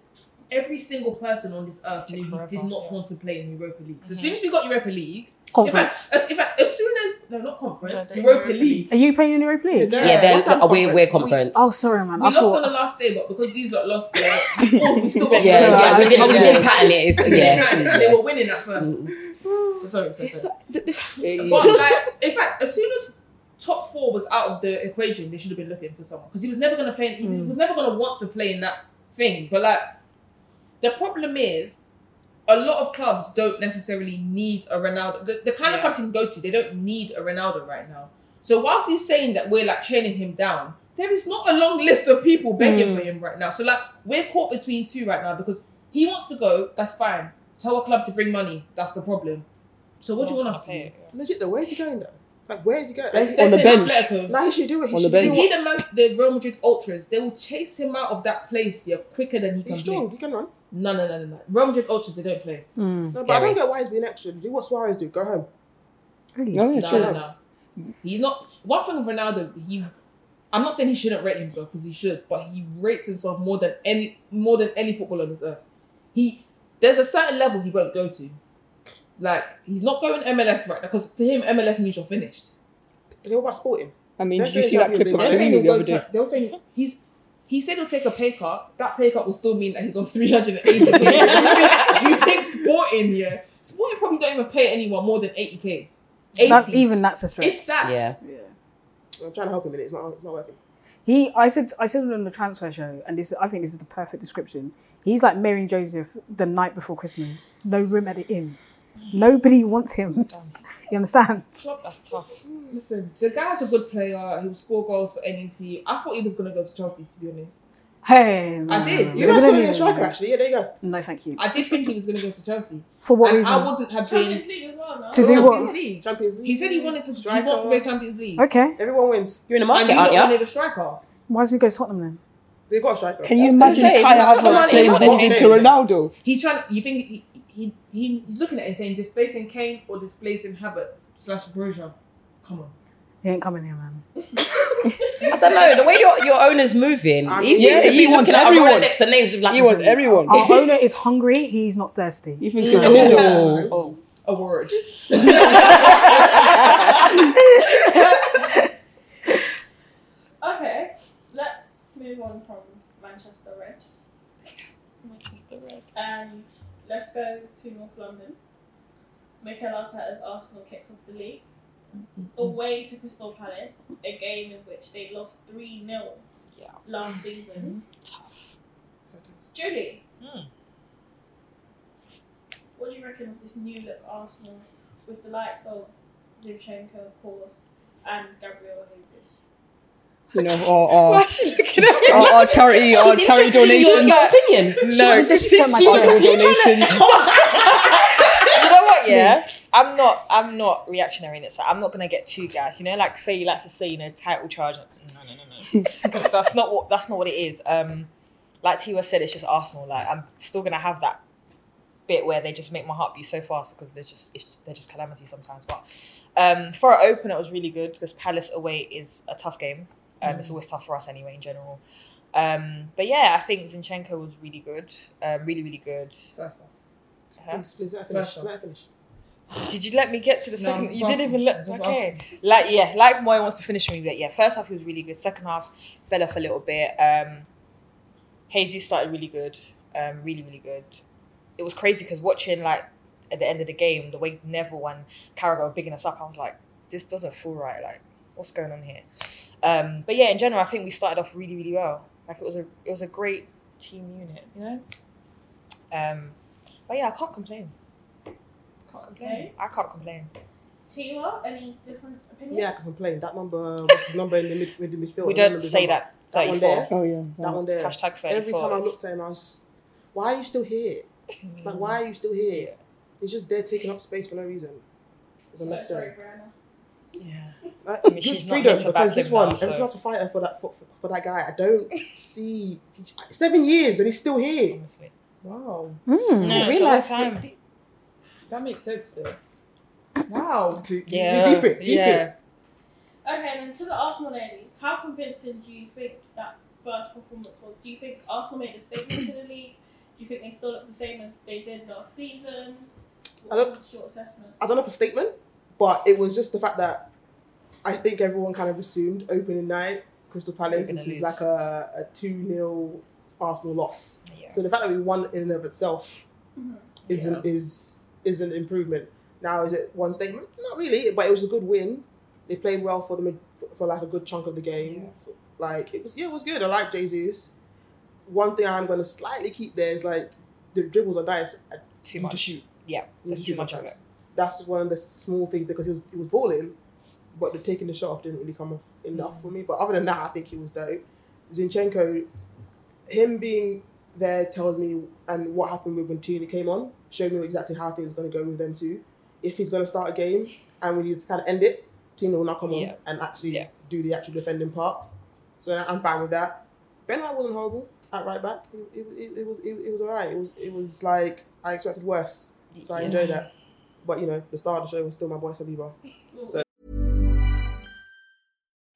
every single person on this earth knew he did not yeah. want to play in Europa League. So as soon as we got Europa League, in fact, as, in fact, as soon as no, not conference, No, Europa Europa League. Are you playing in Europa League? Yeah, Yeah, What's they're that we're, we're conference? conference. Oh, sorry, man. We I lost on the last day, but because these lot lost, yeah, [laughs] oh, we, we still got yeah, So, yeah, we didn't, we didn't- didn't pattern it. It's, yeah. They were winning at first. Sorry, sorry, sorry. But like, in fact, as soon as top four was out of the equation, they should have been looking for someone because he was never going to play. He Mm. was never going to want to play in that thing. But like, the problem is, a lot of clubs don't necessarily need a Ronaldo. The, the kind of clubs he can go to, they don't need a Ronaldo right now. So whilst he's saying that we're like training him down, there is not a long list of people begging Mm. for him right now. So like, we're caught between two right now because he wants to go. That's fine. Tell a club to bring money. That's the problem. So what do you want us to do? Legit though, where's he going though? Like where's he going? Like, On the bench. Now he should do it. He On the should bench. You do see the man, the Real Madrid ultras, they will chase him out of that place yeah quicker than he can He's strong. blink. He can run. No, no, no, no, no. Real Madrid ultras, they don't play. Mm. No, but I don't get why he's being extra. Do what Suarez do. Go home. Really? No, No, no, no. He's not. One thing with Ronaldo, he. I'm not saying he shouldn't rate himself because he should, but he rates himself more than any more than any footballer on this earth. He there's a certain level he won't go to. Like he's not going MLS right now because to him MLS means you're finished. They what about sporting? I mean, did you see that clip of League. They're saying Firmino the other day? They were saying he's. He said he'll take a pay cut. That pay cut will still mean that he's on [laughs] 380k. [laughs] [laughs] you think Sporting, yeah? Sporting probably don't even pay anyone more than 80k. 80. That's even that's a stretch. if that. Yeah. I'm trying to help him in it. It's not. It's not working. He, I said, I said on the transfer show, and this, I think this is the perfect description. He's like Mary and Joseph the night before Christmas. No room at the inn. Nobody wants him. [laughs] you understand? Club, that's tough. Listen, the guy's a good player. He will score goals for NEC. I thought he was going to go to Chelsea, to be honest. Hey, no, I did. You guys no, don't no, a striker actually. Yeah, there you go. No, thank you. I did think he was going to go to Chelsea. For what and reason? I wouldn't have Champions been. League as well, no? To do Champions what? League. Champions League. He said he wanted to. He Striker. wants to play Champions League. Okay. Everyone wins. You're in the And market, you aren't lot you? wanted a striker. Why doesn't he go to Tottenham then? They've got a striker. Can you I imagine gonna say, Kai that's Havertz playing I with to Ronaldo? He's trying. You think he, he, he he's looking at it saying displacing Kane or displacing Havertz slash Broja? Come on. He ain't coming here, man. [laughs] I don't know. The way your, your owner's moving, I he mean, seems yeah, to he be wants looking at everyone. everyone. Rolodex and names just like He wants everyone. Our [laughs] owner is hungry. He's not thirsty. He thinks it's middle. Oh, a word. [laughs] Okay, let's move on from Manchester Red Manchester Red. and let's go to North London. Mikel Arteta's Arsenal kicked off the league away to Crystal Palace, a game in which they lost 3 0 Yeah. last season. Tough. Julie, Hmm. what do you reckon of this new look Arsenal with the likes of Zinchenko, of course, and Gabriel Jesus? You know, or, or, Why is she looking at me? or, or charity, or She's charity interested in your, donations. your opinion. No, She's just so much charity donations. you know what? Yeah, I'm not. I'm not reactionary in it, so I'm not gonna get too gassed. You know, like Faye likes to say, you know, title charge. No, no, no, no. [laughs] because that's not what that's not what it is. Um, like Tiwa said, it's just Arsenal. Like I'm still gonna have that bit where they just make my heart beat so fast because they're just it's, they're just calamity sometimes. But um, for our opener, it was really good because Palace away is a tough game. Um, It's Mm. always tough for us anyway in general. Um, but yeah, I think Zinchenko was really good. Um, really, really good. First off. Huh? Please, please, let finish. First off. Finish. Did you let me get to the No, second? I'm you didn't even look. asking, just Okay. Like yeah, like Moy wants to finish me, but yeah, first half he was really good. Second half fell off a little bit. Um, Jesus started really good. Um, really really good. It was crazy because watching like at the end of the game, the way Neville and Carragher were bigging us up, I was like, this doesn't feel right. Like, what's going on here? Um, but yeah, in general, I think we started off really really well. Like it was a it was a great team unit, you know. Um, but yeah, I can't complain. Can't complain. Okay. I can't complain. Tiwa, any different opinions? Yeah, I can complain. That number, what's his number in the mid, in the midfield? We don't remember say number. that. That one there. Oh yeah. That one there. Hashtag 34. Every time I looked at him, I was just, why are you still here? [laughs] Like, why are you still here? He's just there taking up space for no reason. It's unnecessary. sorry, Yeah. Like, I mean, good she's freedom here because this one, now, every time I so- have to fight her for that for, for, for that guy. I don't see seven years and he's still here. Honestly. Wow. Mm, No, I it's realised all the it- time. That makes sense though. Wow. You- you Yeah. deep it, deep yeah. it. Okay, then to the Arsenal ladies, how convincing do you think that first performance was? Do you think Arsenal made a statement to the league? Do you think they still look the same as they did last season? I don't- was your assessment? I don't know if a statement, but it was just the fact that I think everyone kind of assumed opening night, Crystal Palace, this gonna is like a, a 2 0 Arsenal loss. Yeah. So the fact that we won in and of itself Mhm. isn't is is an improvement. Now is it one statement? Not really, but it was a good win. They played well for the mid, for, for like a good chunk of the game. Like it was yeah, it was good. I like Jesus. One thing I'm gonna slightly keep there is like the dribbles are nice. Too much. to shoot. Yeah. Need too much of it. That's one of the small things because he was he was balling, but the taking the shot off didn't really come off enough Mm. for me. But other than that, I think he was dope. Zinchenko, him being there tells me and what happened with when Tierney came on showed me exactly how things are going to go with them too. If he's going to start a game and we need to kind of end it, Tierney will not come Yeah. on and actually Yeah. do the actual defending part. So I'm fine with that. Ben White wasn't horrible at right back. It, it, it, it was it, it was alright. It was it was like I expected worse. So I Yeah. enjoyed that. But you know, the star of the show was still my boy Saliba. [laughs]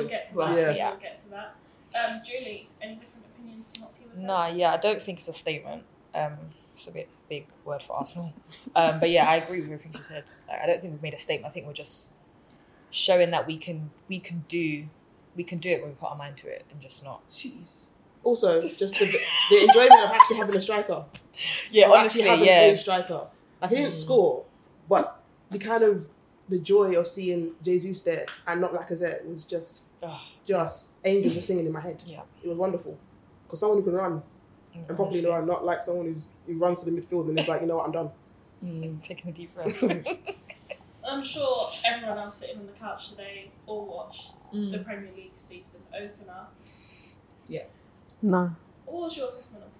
We'll get to that. yeah. We'll get to that. Um, Julie, any different opinions from what Tia was Nah, yeah, I don't think it's a statement. Um, it's a bit big word for Arsenal. Um, but yeah, I agree with everything she said. Like, I don't think we've made a statement. I think we're just showing that we can we can do we can do it when we put our mind to it and just not. Jeez. Also, just the, the enjoyment of actually having a striker. Yeah, Of honestly, actually having yeah. a striker. Like he didn't score, but the kind of the joy of seeing Jesus there and not Lacazette was just just angels are singing in my head. Yeah, it was wonderful because someone who can run and properly run, not like someone who's who runs to the midfield and is like, you know what, I'm done. Mm, taking a deep breath. [laughs] I'm sure everyone else sitting on the couch today all watched Mm. the Premier League season opener. Yeah. No. What was your assessment of the game, though?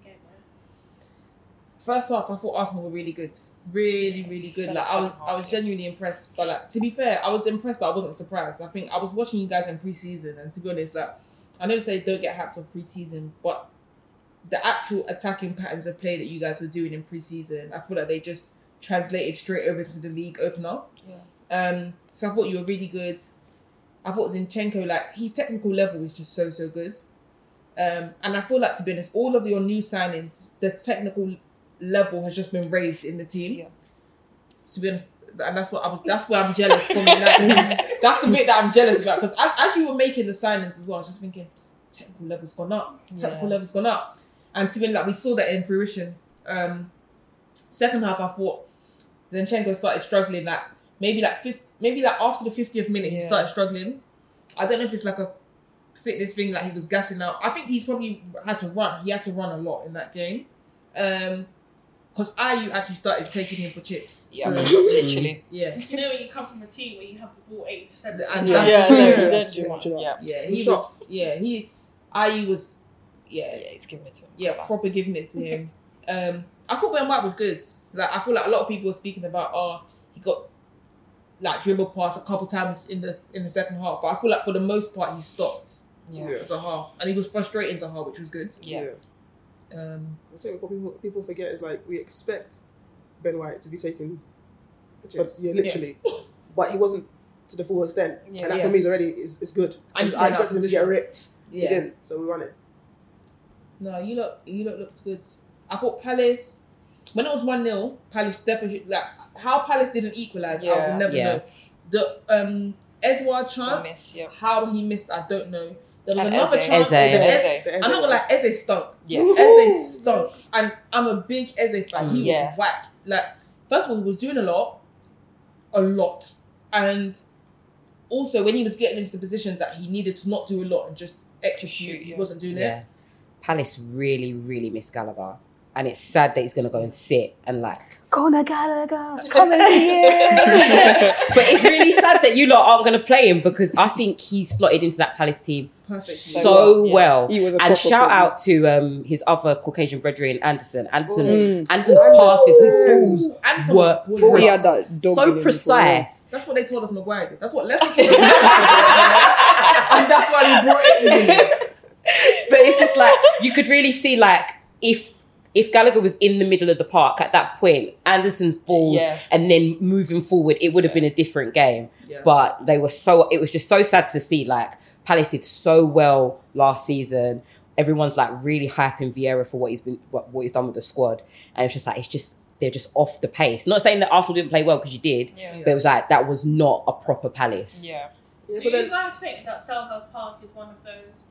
First half, I thought Arsenal were really good, really, really good. Like I was, I was genuinely impressed. But like to be fair, I was impressed, but I wasn't surprised. I think I was watching you guys in preseason, and to be honest, like I know they say don't get hyped on preseason, but the actual attacking patterns of play that you guys were doing in preseason, I feel like they just translated straight over to the league opener. Yeah. Um, so I thought you were really good. I thought Zinchenko, like his technical level is just so so good. Um, and I feel like to be honest, all of your new signings, the technical level has just been raised in the team. To be honest, and that's what I was. That's where I'm jealous from. [laughs] That's the bit that I'm jealous about because as, as you were making the signings as well, I was just thinking technical level's gone up. Technical Yeah. level's gone up, and to be honest, like we saw that in fruition. Um, second half, I thought Zinchenko started struggling. Like maybe like fifth, maybe like after the fiftieth minute, he started struggling. I don't know if it's like a fitness thing, like he was gassing out. I think he's probably had to run. He had to run a lot in that game. Um, because Ayew actually started taking him for chips. Yeah, So- literally. Yeah. You know when you come from a team where you have the ball 80% of the time. Yeah, no, yeah, he didn't much. Yeah. yeah, He he shot. was. Yeah, he. Ayew was. Yeah, Yeah, he's giving it to him. yeah, proper giving it to him. [laughs] um, I thought Ben White was good. Like I feel like a lot of people were speaking about, oh, he got like dribble pass a couple times in the in the second half, but I feel like for the most part he stopped. Yeah. Zaha, and he was frustrating Zaha, which was good. Yeah. Um, I think what people people forget is like we expect Ben White to be taken, for, Chips. yeah, literally, [coughs] but he wasn't to the full extent, Yeah. and that Yeah. for me is already is, is good. And he's I expected him to get position. ripped. He didn't, so we run it. No, you look you look looked good. I thought Palace when it was one 0 Palace definitely like how Palace didn't equalize. I Yeah. will never Yeah. know. The um Edouard chance, miss, yeah. how he missed, I don't know. There was And another Eze. chance. Eze. Eze- Eze. The I'm not gonna lie, Eze stunk. Yeah. Eze stunk, and I'm a big Eze fan. He Yeah. was whack. Like first of all, he was doing a lot, a lot, and also when he was getting into the positions that he needed to not do a lot and just execute, he yeah. wasn't doing Yeah. it. Palace really, really miss Gallagher. And it's sad that he's gonna go and sit and like Gonna gotta go. Coming to you. [laughs] But it's really sad that you lot aren't gonna play him because I think he slotted into that Palace team Perfect. so Yeah. well. He was a and shout pro. out to um, his other Caucasian brethren, Andersen. Andersen Mm. Andersen's Andersen. passes with balls Andersen were was had that so him before. precise. That's what they told us Maguire did. That's what Leicester told us. [laughs] and that's why we brought it in. [laughs] but it's just like you could really see like if if Gallagher was in the middle of the park at that point, Andersen's balls Yeah. and then moving forward, it would have been a different game. Yeah. But they were so it was just so sad to see like Palace did so well last season. Everyone's like really hyping Vieira for what he's been what, what he's done with the squad. And it's just like it's just they're just off the pace. Not saying that Arsenal didn't play well because you did, Yeah. but it was like that was not a proper Palace. Yeah. Yeah, Do but you then guys think that Selhurst Park is one of those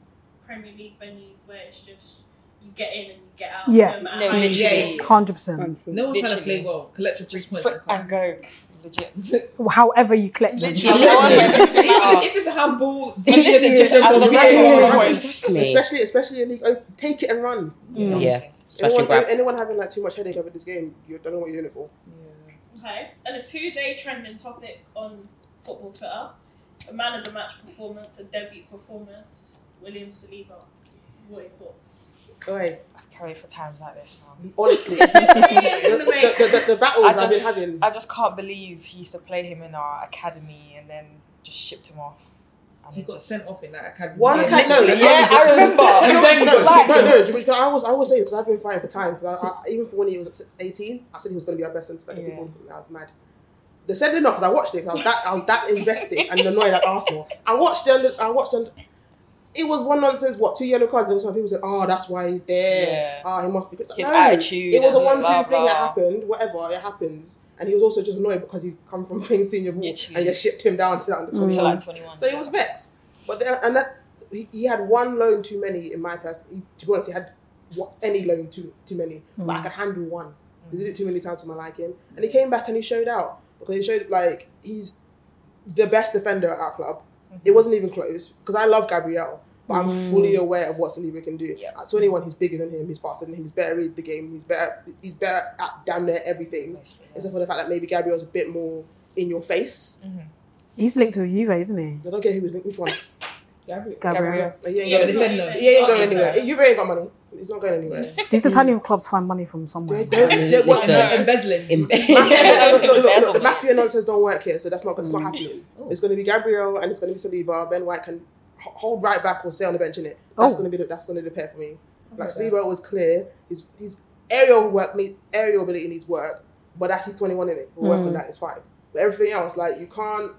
Premier League venues where it's just you get in and you get out? Yeah. no matter No, how you literally. do? Hundred percent. No one's trying to play well. Collect your three points. and and go. Legit. However you collect them. Literally. if, if- if it's a handball, do you listen, get just the as long as yeah, you yeah, get yeah. points. Exactly. especially especially in league, oh, take it and run. Mm. Yeah. Smash Anyone, anyone having like too much headache over this game, you don't know what you're doing it for. Okay. And a two-day trending topic on football Twitter: a man of the match performance, a debut performance. William Saliba. What are your thoughts? Okay, I've carried for times like this, man. honestly, [laughs] the, the the, the, the, the battles I I've been just, having. I just can't believe he used to play him in our academy and then just shipped him off. He got just- sent off in that academy. One game. academy, no, Literally, yeah, I remember. No, no, Then no, no, no, off. no, because I was, I always say it because I've been fighting for time. 'cause I, I, even for when he was at six- 18, I said he was going to be our best centre back. Yeah. People, I was mad. They said enough because I watched it. 'cause I was that, I was that invested and annoyed at Arsenal. I watched them. I watched them. It was one nonsense. What two yellow cards? There was some people said, "Oh, that's why he's there. Yeah. Oh, he must be." His His attitude It was a one-two blah, thing that happened. Whatever, it happens. And he was also just annoyed because he's come from [laughs] playing senior ball Literally. and just shipped him down to the under 21. like 21. So he was vexed. But there, and that he, he had one loan too many in my past. He, to be honest, he had what, any loan too too many. But I mm. could handle one. He did it mm. too many times for my liking. And he came back and he showed out because he showed like he's the best defender at our club. Mm-hmm. It wasn't even close because I love Gabriel. But I'm mm. fully aware of what Saliba can do. Yeah. Uh, at 21, he's bigger than him. He's faster than him. He's better at the game. He's better. He's better at damn near everything Basically, yeah. except for the fact that maybe Gabriel's a bit more in your face. Mm-hmm. He's linked with Juve, isn't he? I don't care who was linked. Which one? [laughs] Gabriel. Gabriel. He ain't Yeah, going, they said no. he ain't going Oh, anywhere. okay. Juve ain't got money. It's not going anywhere. These Italian clubs find money from somewhere. Yeah, [laughs] what- Em- embezzling. Mafia, [laughs] look, look, look, look, the mafia nonsense don't work here, so that's not it's not happening. It's going to be Gabriel and it's going to be Saliba. Ben White can hold right back or stay on the bench in it. That's Oh. going to be the, that's going to be the pair for me. Like Okay. Saliba was clear. His his aerial work need aerial ability needs work, but that's he's 21 in it. We'll work on Mm. that. It's fine. But everything else, like you can't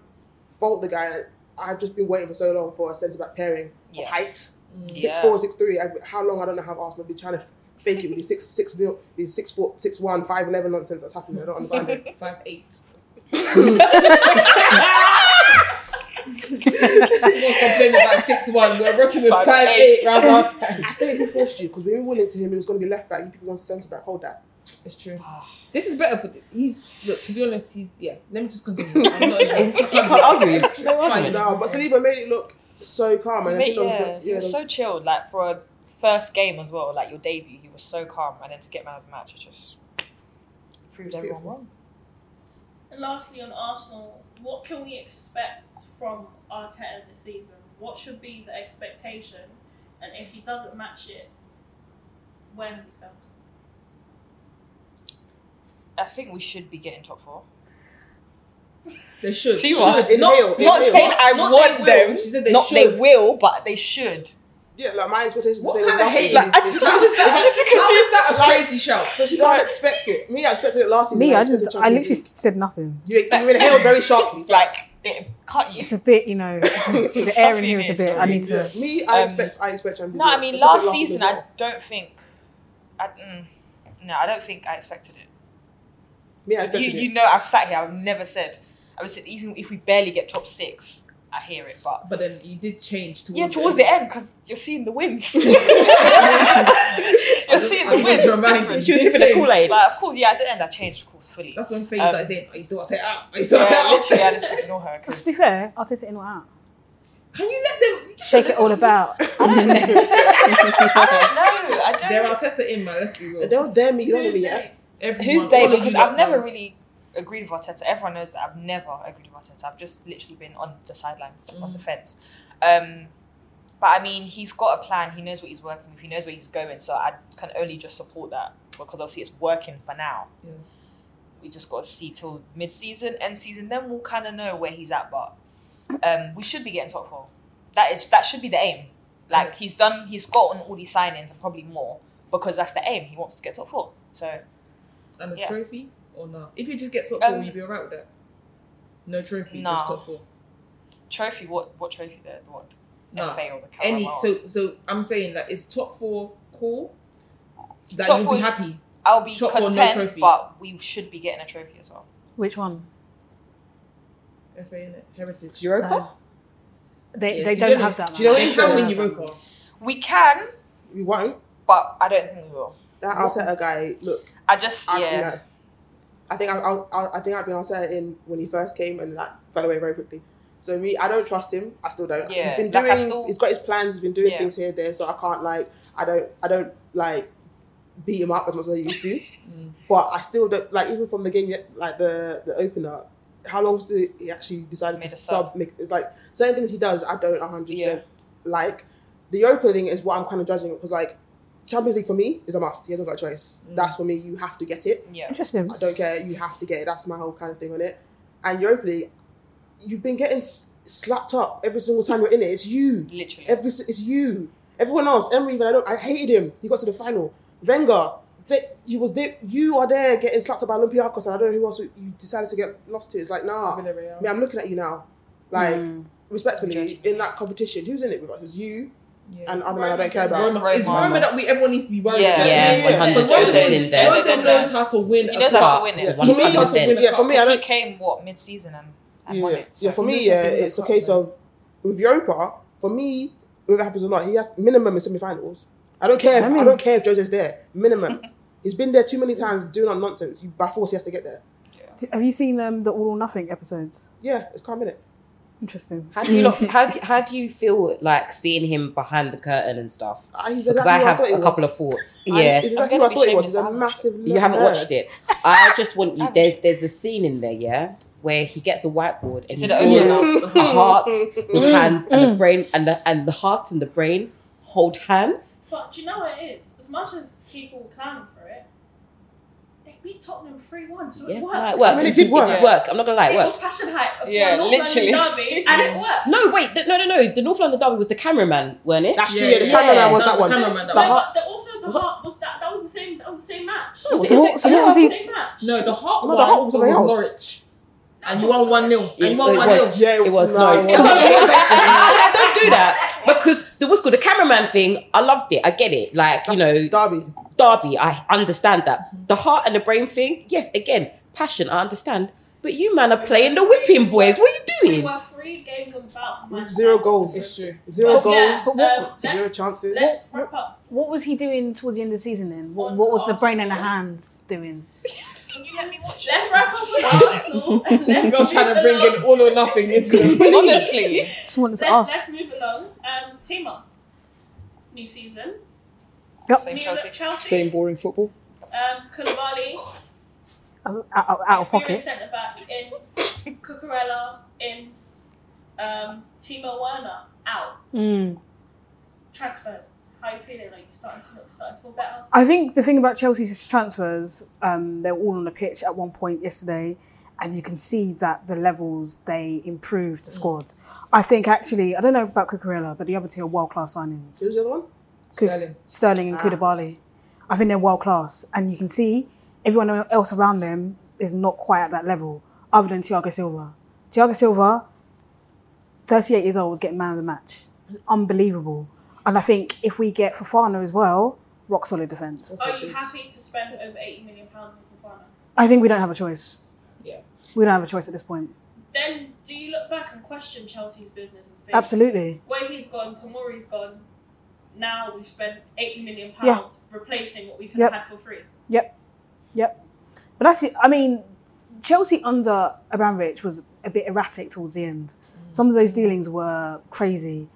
fault the guy. I've just been waiting for so long for a centre back pairing of height. Mm. Six Yeah. four, six three. I, how long I don't know how Arsenal been trying to fake it with these six six nil, these six four, six one, five eleven nonsense that's happening. I don't understand it. [laughs] Five eight. Everyone's complaining about six one. We're working with Five, five, eight. eight round outside. I say who forced you because we were willing to him. He was going to be left back. You people want centre back. Hold that. It's true. Ah. This is better for he's look to be honest, he's yeah. Let me just continue. [laughs] I'm not even- You can't argue. No [laughs] Fine, argument. no, but Saliba made it look so calm, and I Mate, think there was yeah, he was there so chilled. Like for a first game as well, like your debut, he was so calm, and then to get man of the match, it just proved everyone wrong. And lastly, on Arsenal, what can we expect from Arteta this season? What should be the expectation? And if he doesn't match it, where has he failed? I think we should be getting top four. They should. See what? Should. Not, Inhale, not inhale. saying I Not want they them. She said they not should. they will, but they should. Yeah, like my expectation. What to say kind of was hate? last Like, season how is that? How is that a crazy shout? So she can't expect it. Me, I expected it last season. Me, I, expected didn't, I Champions literally League. said nothing. You, you inhaled very sharply. [laughs] Like it cut you. It's a bit, you know, the air in here is a bit. I need to. Me, I Um, expect. I expect Champions No, I mean last season season I don't think. I, mm, no, I don't think I expected it. Me, I You, expected you it. know, I've sat here. I've never said. I was even if we barely get top six, I hear it. But But then you did change towards yeah, towards the end because you're seeing the wins. [laughs] you're seeing the I wins. was reminded. It's. She was sipping the. Kool Aid. Like, of course, yeah. At the end, I changed, of course, fully. That's when Faye Um, started saying, "I used to want to take it out. I used to want to take it out." literally, I just ignore her. To be fair, Arteta in or out. Can you let them Shake it all about. [laughs] I don't know. I don't. They're Arteta in, man. Let's be real. They don't dare me. You don't Who's really. they? Yeah. Everyone, Who's they? Because I've never know. really agreed with Arteta. Everyone knows that I've never agreed with Arteta. I've just literally been on the sidelines, on the Mm. fence. Um, but I mean, he's got a plan. He knows what he's working with. He knows where he's going. So I can only just support that because obviously it's working for now. Yeah. We just got to see till mid-season, end season. Then we'll kind of know where he's at. But um, we should be getting top four. That is that should be the aim. Like he's done, he's gotten all these signings and probably more because that's the aim. He wants to get top four. So And a Yeah. trophy or not? If you just get top four, Um, will you be alright with that? No trophy, Nah. just top four. trophy, what what trophy? The what? No. FA or the Any so so I'm saying that is top four cool. That Top you'll four be is- happy. I'll be Top four, no content, trophy. but we should be getting a trophy as well. Which one? FA in it. Heritage. Europa? Uh, they Yeah, they don't be have that. do you know man. what They you can win Europa. We can, We won't. but I don't think we will. That Arteta guy. Look, I just I, yeah. know, I think I, I, I, think I've been Arteta in when he first came and that fell away very quickly. So me, I don't trust him. I still don't. Yeah, he's been doing. I still- He's got his plans. He's been doing Yeah. things here, there. So I can't like. I don't. I don't like beat him up as much as I used to. [laughs] Mm. But I still don't like even from the game yet, like the the opener. How long did he actually decided to sub. sub? Make, it's like certain things he does. I don't hundred Yeah. percent like. The thing is what I'm kind of judging because like Champions League for me is a must. He hasn't got a choice. Mm. That's for me. You have to get it. Yeah. Interesting. I don't care. You have to get it. That's my whole kind of thing on it. And Europa League, you've been getting slapped up every single time you're in it. It's you. Literally. Every it's you. Everyone else, Emery, even I don't. I hated him. He got to the final. Wenger, he was there. You are there getting slapped up by Olympiacos, and I don't know who else you decided to get lost to. It's like nah. Villarreal. I mean, I'm looking at you now. Like Mm. respectfully, in that competition, who's in it with us? It's you Yeah. and other man I don't care about. Roma. It's Roma. Roma that we everyone needs to be worried Yeah. about. Yeah, yeah. 100 Because Jose's Jose in there. Knows how to win. He knows how to win it. For me, 100%. yeah, for me, I Because he don't. came what mid-season and, and yeah, won it. yeah. For me, yeah, it's a case of with Europa. For me, whether it happens or not, he has minimum in semi-finals. I don't care. If, I I, don't care if Jose's there. Minimum. [laughs] He's been there too many times doing on nonsense. You, by force, he has to get there. Have you seen um, the All or Nothing episodes? Yeah, it's calm in it. Interesting. How do you not, [laughs] how do, how do you feel like seeing him behind the curtain and stuff? Ah, he's Because I have thought he a couple was. of thoughts. I- Yeah, he's exactly gonna who I thought he was. He's a I haven't. massive. you haven't watched it. I just want you. There's there's a scene in there, yeah, where he gets a whiteboard and he draws of a [laughs] heart with Mm. hands and the Mm. brain and the and the heart and the brain hold hands. But do you know what it is? As much as people clown for it, they beat Tottenham 3 1, so Yeah, it worked. no, it worked. I mean, it did work. It worked. I'm not gonna lie, it It was worked. passion hype. for Yeah, North London. Derby, and it [laughs] worked. No, wait, th- no, no, no. The North London Derby was the cameraman, weren't it? That's true. Yeah, Yeah, the yeah. cameraman was That that one. the cameraman that The heart- but the, also the heart was that that was the same that was the same match. Oh, no, So is it- what- so what was the same match. No, the hot No, one the hot was was. Norwich. And you won 1 0. And you won 1 was, 0. Yeah, it was no, no. it wasn't. Don't do that because the what's called the cameraman thing. I loved it. I get it. Like you know, Derby. Derby. I understand that. The heart and the brain thing. Yes, again, passion. I understand. But you man are playing the whipping boys. What are you We doing? were three games on bounce. With zero goals. It's true. Zero But yeah, goals. um, Zero chances. Let's wrap up. What was he doing towards the end of the season then? What, what was the brain and the hands doing? Can you let me watch? Let's wrap up with Arsenal. and [laughs] let's trying to bring along. in all or nothing into it. [laughs] Honestly. Just wanted to Let's, ask. Let's move along. Tima, new season. Yep. Same New Chelsea. Chelsea. Same boring football. Um, Koulibaly, Out, out, out of pocket. experienced centre back in. [laughs] Cucurella in. Um, Timo Werner out. Mm. Transfers. How you feeling? Like you starting to look, starting to feel better. I think the thing about Chelsea's transfers, um, they're all on the pitch at one point yesterday, and you can see that the levels they improved the squad. I think actually, I don't know about Cucurella, but the other two are world class signings. Who's the other one? Ku- Sterling. Sterling and Ah, Koulibaly. I think they're world class, and you can see everyone else around them is not quite at that level, other than Thiago Silva. Thiago Silva, 38 years old, was getting man of the match. It was unbelievable. And I think if we get Fofana as well, rock solid defence. Are you happy to spend over eighty million pounds on Fofana? I think we don't have a choice. Yeah. We don't have a choice at this point. Then do you look back and question Chelsea's business and think Absolutely. where he's gone, Tomori's gone. Now we've spent eighty million Yeah. pounds replacing what we could Yep. have had for free. Yep. Yep. But that's it. I mean, Chelsea under Abramovich was a bit erratic towards the end. Mm. Some of those dealings were crazy.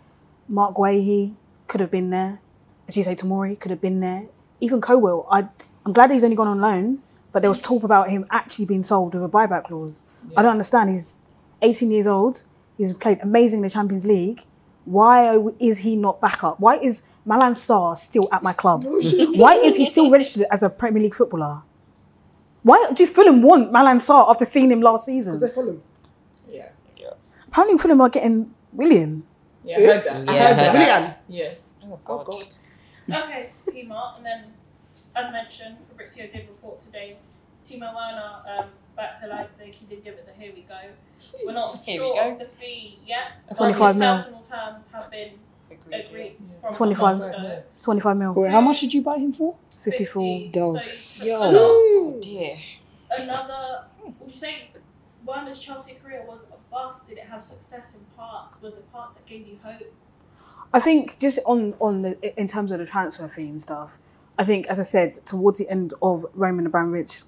Marc Guehi could have been there. As you say, Tomori could have been there. Even Colwill. I, I'm glad he's only gone on loan, but there was talk about him actually being sold with a buyback clause. I don't understand. He's 18 years old. He's played amazing in the Champions League. Why is he not back up? Why is Malang Sarr still at my club? [laughs] Why is he still registered as a Premier League footballer? Why do Fulham want Malang Sarr after seeing him last season? Because they're Fulham. Yeah. yeah. Apparently, Fulham are getting Willian. Yeah, I heard that. I Yeah, I heard heard that. Willian. Yeah. Oh, Oh, God. God. Okay, Timo, and then as mentioned, Fabrizio did report today. Timo Werner um, back to Leipzig. He did give it the here we go. We're not Here we sure go. of the fee yet. but 25 his mil. Personal terms have been Agreed. agreed. From 25. Uh, 25 mil. Wait, how much did you buy him for? 54 50. dollars. So Yo. another, Oh, dear. another, would you say Werner's Chelsea career was a bust? Did it have success in parts? Was the part that gave you hope? I think just on on the in terms of the transfer fee and stuff. I think, as I said, towards the end of Roman Abramovich,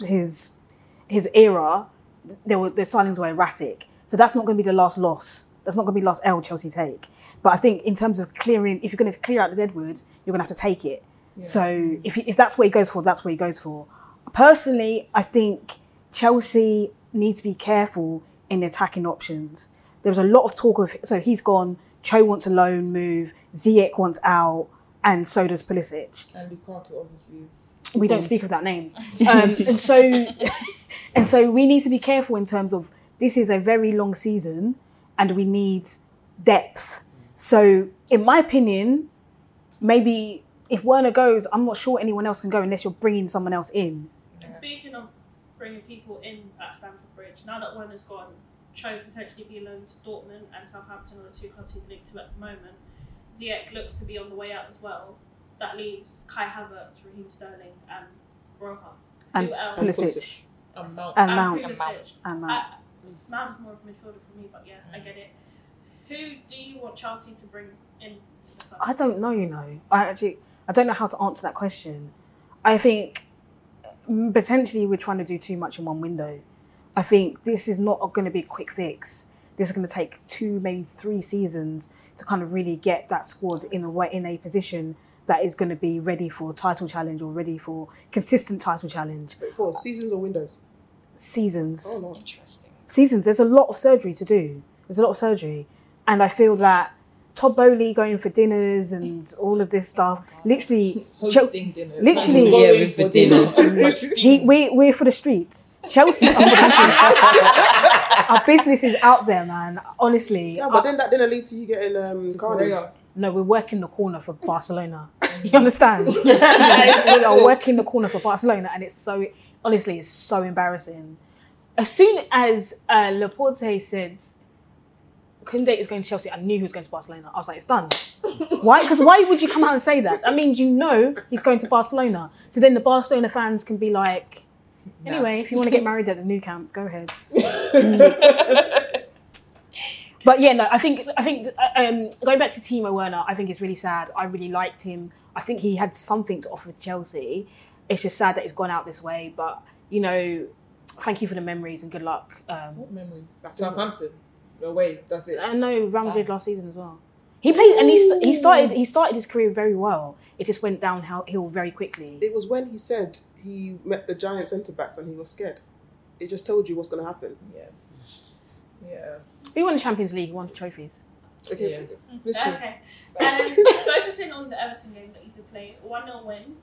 his his era, there were the signings were erratic. So that's not going to be the last loss. That's not going to be the last L Chelsea take. But I think in terms of clearing, if you're going to clear out the deadwood, you're going to have to take it. So if if that's what he goes for, that's what he goes for. Personally, I think Chelsea needs to be careful in attacking options. There was a lot of talk of so he's gone. Cho wants a loan move. Ziyech wants out, and so does Pulisic. And Lukaku obviously is. We don't speak of that name, [laughs] um, and so [laughs] and so we need to be careful in terms of this is a very long season, and we need depth. So, in my opinion, maybe if Werner goes, I'm not sure anyone else can go unless you're bringing someone else in. And speaking of bringing people in at Stamford Bridge, now that Werner's gone, Cho potentially be loaned to Dortmund and Southampton are the two clubs he's linked to at the moment. Ziyech looks to be on the way out as well. That leaves Kai Havertz, Raheem Sterling, and Broja. And Pulisic. And Mount. And And Mount. And Mount. Uh, Mount's more of a midfielder for me, but yeah, I get it. Who do you want Chelsea to bring in to? I don't know, you know. I actually I don't know how to answer that question. I think mm, potentially we're trying to do too much in one window. I think this is not going to be a quick fix. This is going to take two, maybe three seasons to kind of really get that squad in a way in a position that is going to be ready for title challenge or ready for consistent title challenge. Wait, pause. Seasons or windows? seasons. Oh no. Interesting. Seasons. There's a lot of surgery to do. There's a lot of surgery, and I feel that Todd Boehly going for dinners and all of this stuff. Oh literally, [laughs] Chel- Hosting dinners. literally, Not going for dinners. [laughs] he, we we're for the streets. Chelsea are for the streets. [laughs] Our business is out there, man. Honestly, Yeah, but then that didn't lead to you getting um, Cardi. no, we're working the corner for Barcelona. [laughs] You understand? [laughs] we are working the corner for Barcelona, and it's so honestly, it's so embarrassing. As soon as uh, Laporta said Kounde is going to Chelsea, I knew he was going to Barcelona. I was like, it's done. [laughs] Why? Because why would you come out and say that? That means you know he's going to Barcelona. So then the Barcelona fans can be like, anyway, if you want to get married at the Nou Camp, go ahead. [laughs] But yeah, no, I think I think uh, um, going back to Timo Werner, I think it's really sad. I really liked him. I think he had something to offer Chelsea. It's just sad that it's gone out this way. But you know, thank you for the memories and good luck. Um, What memories? Southampton. Away. That's it. I know Real Madrid last season as well. He played and he, he started he started his career very well. It just went downhill very quickly. It was when he said he met the giant centre backs and he was scared. It just told you what's going to happen. Yeah. Yeah. He won the Champions League, he won trophies. Okay. Okay. Um, [laughs] focusing on the Everton game that you did play, 1 0 win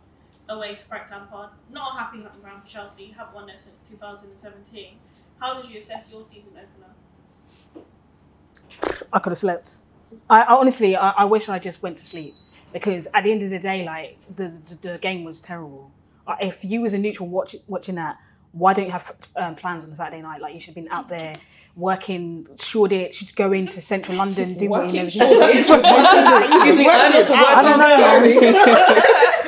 away to Frank Lampard. Not a happy hunting ground for Chelsea. You haven't won there since 2017. How did you assess your season opener? I could have slept. I, I honestly, I, I wish I just went to sleep because at the end of the day, like the the, the game was terrible. Uh, If you was a neutral watch, watching that, why don't you have um, plans on a Saturday night? Like you should have been out there working Shoreditch, go into central London, do what you know. Excuse me, I'm not a Working- I don't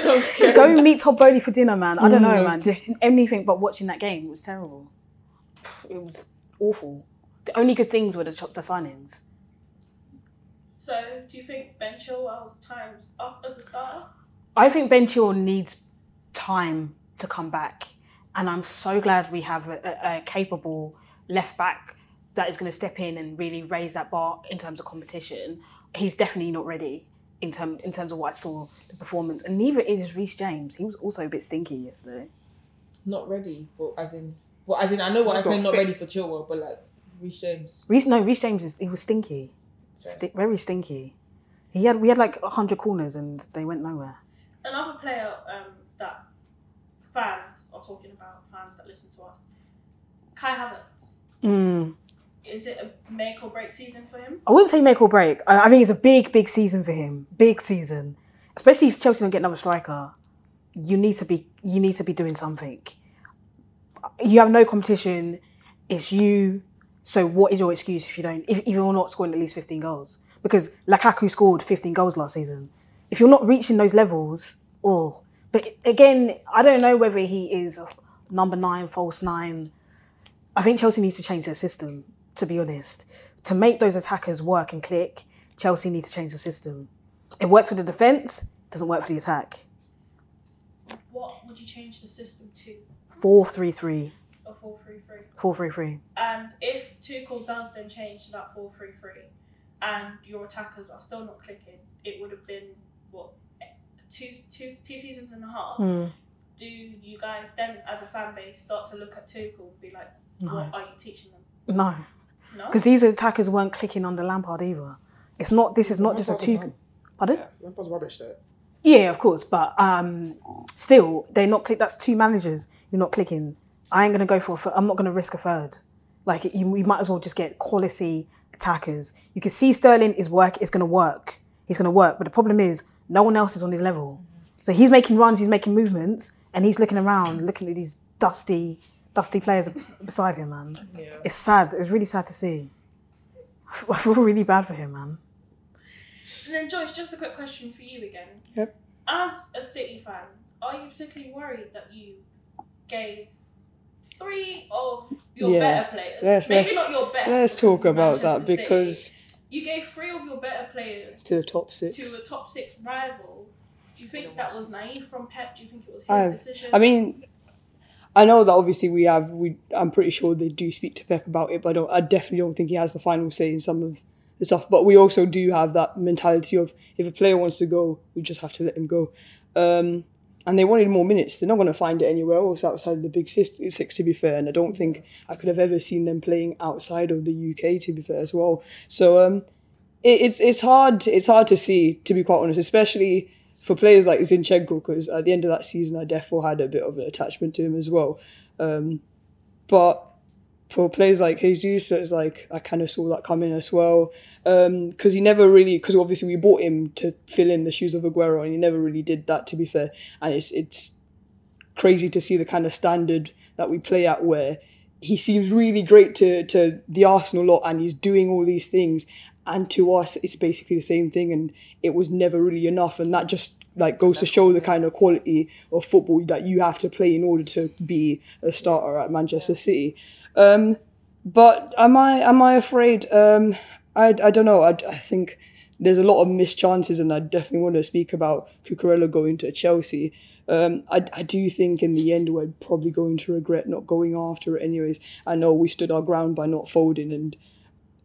know. [laughs] Go meet Todd Boehly for dinner, man. I don't know, Mm. man. Just anything but watching that game was terrible. It was awful. The only good things were the, the signings. So, do you think Ben Chilwell's time's up as a starter? I think Ben Chilwell needs time to come back, and I'm so glad we have a, a, a capable left back that is going to step in and really raise that bar in terms of competition. He's definitely not ready in term in terms of what I saw the performance, and neither is Reece James. He was also a bit stinky yesterday. Not ready but as in well as in I know what I Just not said not fit. ready for Chilwell, but like Reece James. Reece, no, Reece James is he was stinky, Sti- very stinky. He had we had like hundred corners and they went nowhere. Another player um, that fans are talking about, fans that listen to us, Kai Havertz. Mm. Is it a make or break season for him? I wouldn't say make or break. I, I think it's a big, big season for him. Big season, especially if Chelsea don't get another striker. You need to be, you need to be doing something. You have no competition. It's you. So what is your excuse if you don't? If, if you're not scoring at least fifteen goals, because Lukaku scored fifteen goals last season. If you're not reaching those levels, oh. But again, I don't know whether he is number nine, false nine. I think Chelsea needs to change their system, to be honest. To make those attackers work and click, Chelsea need to change the system. It works for the defence, doesn't work for the attack. What would you change the system to? 4 3 3. A 4 3 3. 4 3 3. And if Tuchel does then change to that 4 3 3 and your attackers are still not clicking, it would have been, what, two, two, two seasons and a half? Hmm. Do you guys then, as a fan base, start to look at Tuchel and be like, No. what are you teaching them? No. No? Because these attackers weren't clicking under Lampard either. It's not, this is not just a Lampard's two. bum. Pardon? Lampard's rubbish though. Yeah, of course, but um, still, they're not click. That's two managers. You're not clicking. I ain't gonna go for. a third. I'm not gonna risk a third. Like you, you might as well just get quality attackers. You can see Sterling is work. It's gonna work. He's gonna work. But the problem is, no one else is on his level. So he's making runs. He's making movements, and he's looking around, looking at these dusty, dusty players beside him. Man, yeah. it's sad. It's really sad to see. I feel really bad for him, man. And then, Joyce, just a quick question for you again. Yep. As a City fan, are you particularly worried that you gave three of your Yeah. better players? Let's- Maybe let's- not your best. let's talk about that City. because- you gave three of your better players To the top six. to a top six rival. Do you think that was naive from Pep? Do you think it was his I, decision? I mean, I know that obviously we have. We I'm pretty sure they do speak to Pep about it, but I don't. I definitely don't think he has the final say in some of the stuff. But we also do have that mentality of if a player wants to go, we just have to let him go. Um, and they wanted more minutes. They're not going to find it anywhere else outside the big six, six, to be fair. And I don't think I could have ever seen them playing outside of the UK, to be fair, as well. So um, it, it's it's hard it's hard to see, to be quite honest, especially for players like Zinchenko, because at the end of that season, I definitely had a bit of an attachment to him as well. Um, but for players like Jesus, it's like I kind of saw that coming as well. Um, because he never really, because obviously we bought him to fill in the shoes of Aguero, and he never really did that. To be fair, and it's it's crazy to see the kind of standard that we play at, where he seems really great to to the Arsenal lot, and he's doing all these things, and to us, it's basically the same thing, and it was never really enough, and that just like goes to show the kind of quality of football that you have to play in order to be a starter at Manchester City. Um, but am I am I afraid? Um, I, I don't know. I, I think there's a lot of missed chances, and I definitely want to speak about Cucurella going to Chelsea. Um, I, I do think in the end we're probably going to regret not going after it. Anyways, I know we stood our ground by not folding and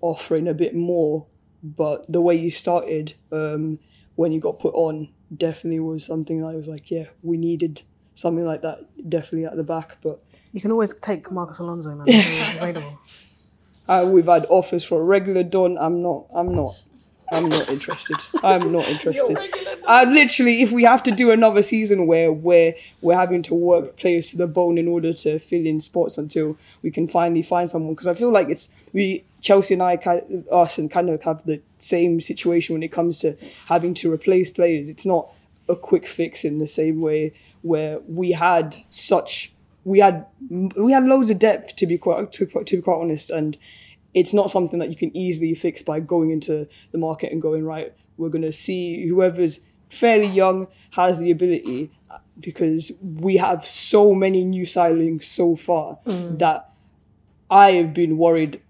offering a bit more, but the way you started um, when you got put on definitely was something I was like, yeah, we needed something like that definitely at the back, but. You can always take Marcos Alonso, man. [laughs] Available. Uh, we've had offers for a regular Don. I'm not. I'm not. I'm not interested. I'm not [laughs] interested. I literally, if we have to do another season where where we're having to work players to the bone in order to fill in spots until we can finally find someone, because I feel like it's we Chelsea and I, us, and kind of have the same situation when it comes to having to replace players. It's not a quick fix in the same way where we had such we had we had loads of depth to be quite to, to be quite honest, and it's not something that you can easily fix by going into the market and going right. We're gonna see whoever's fairly young has the ability because we have so many new signings so far Mm. that I have been worried.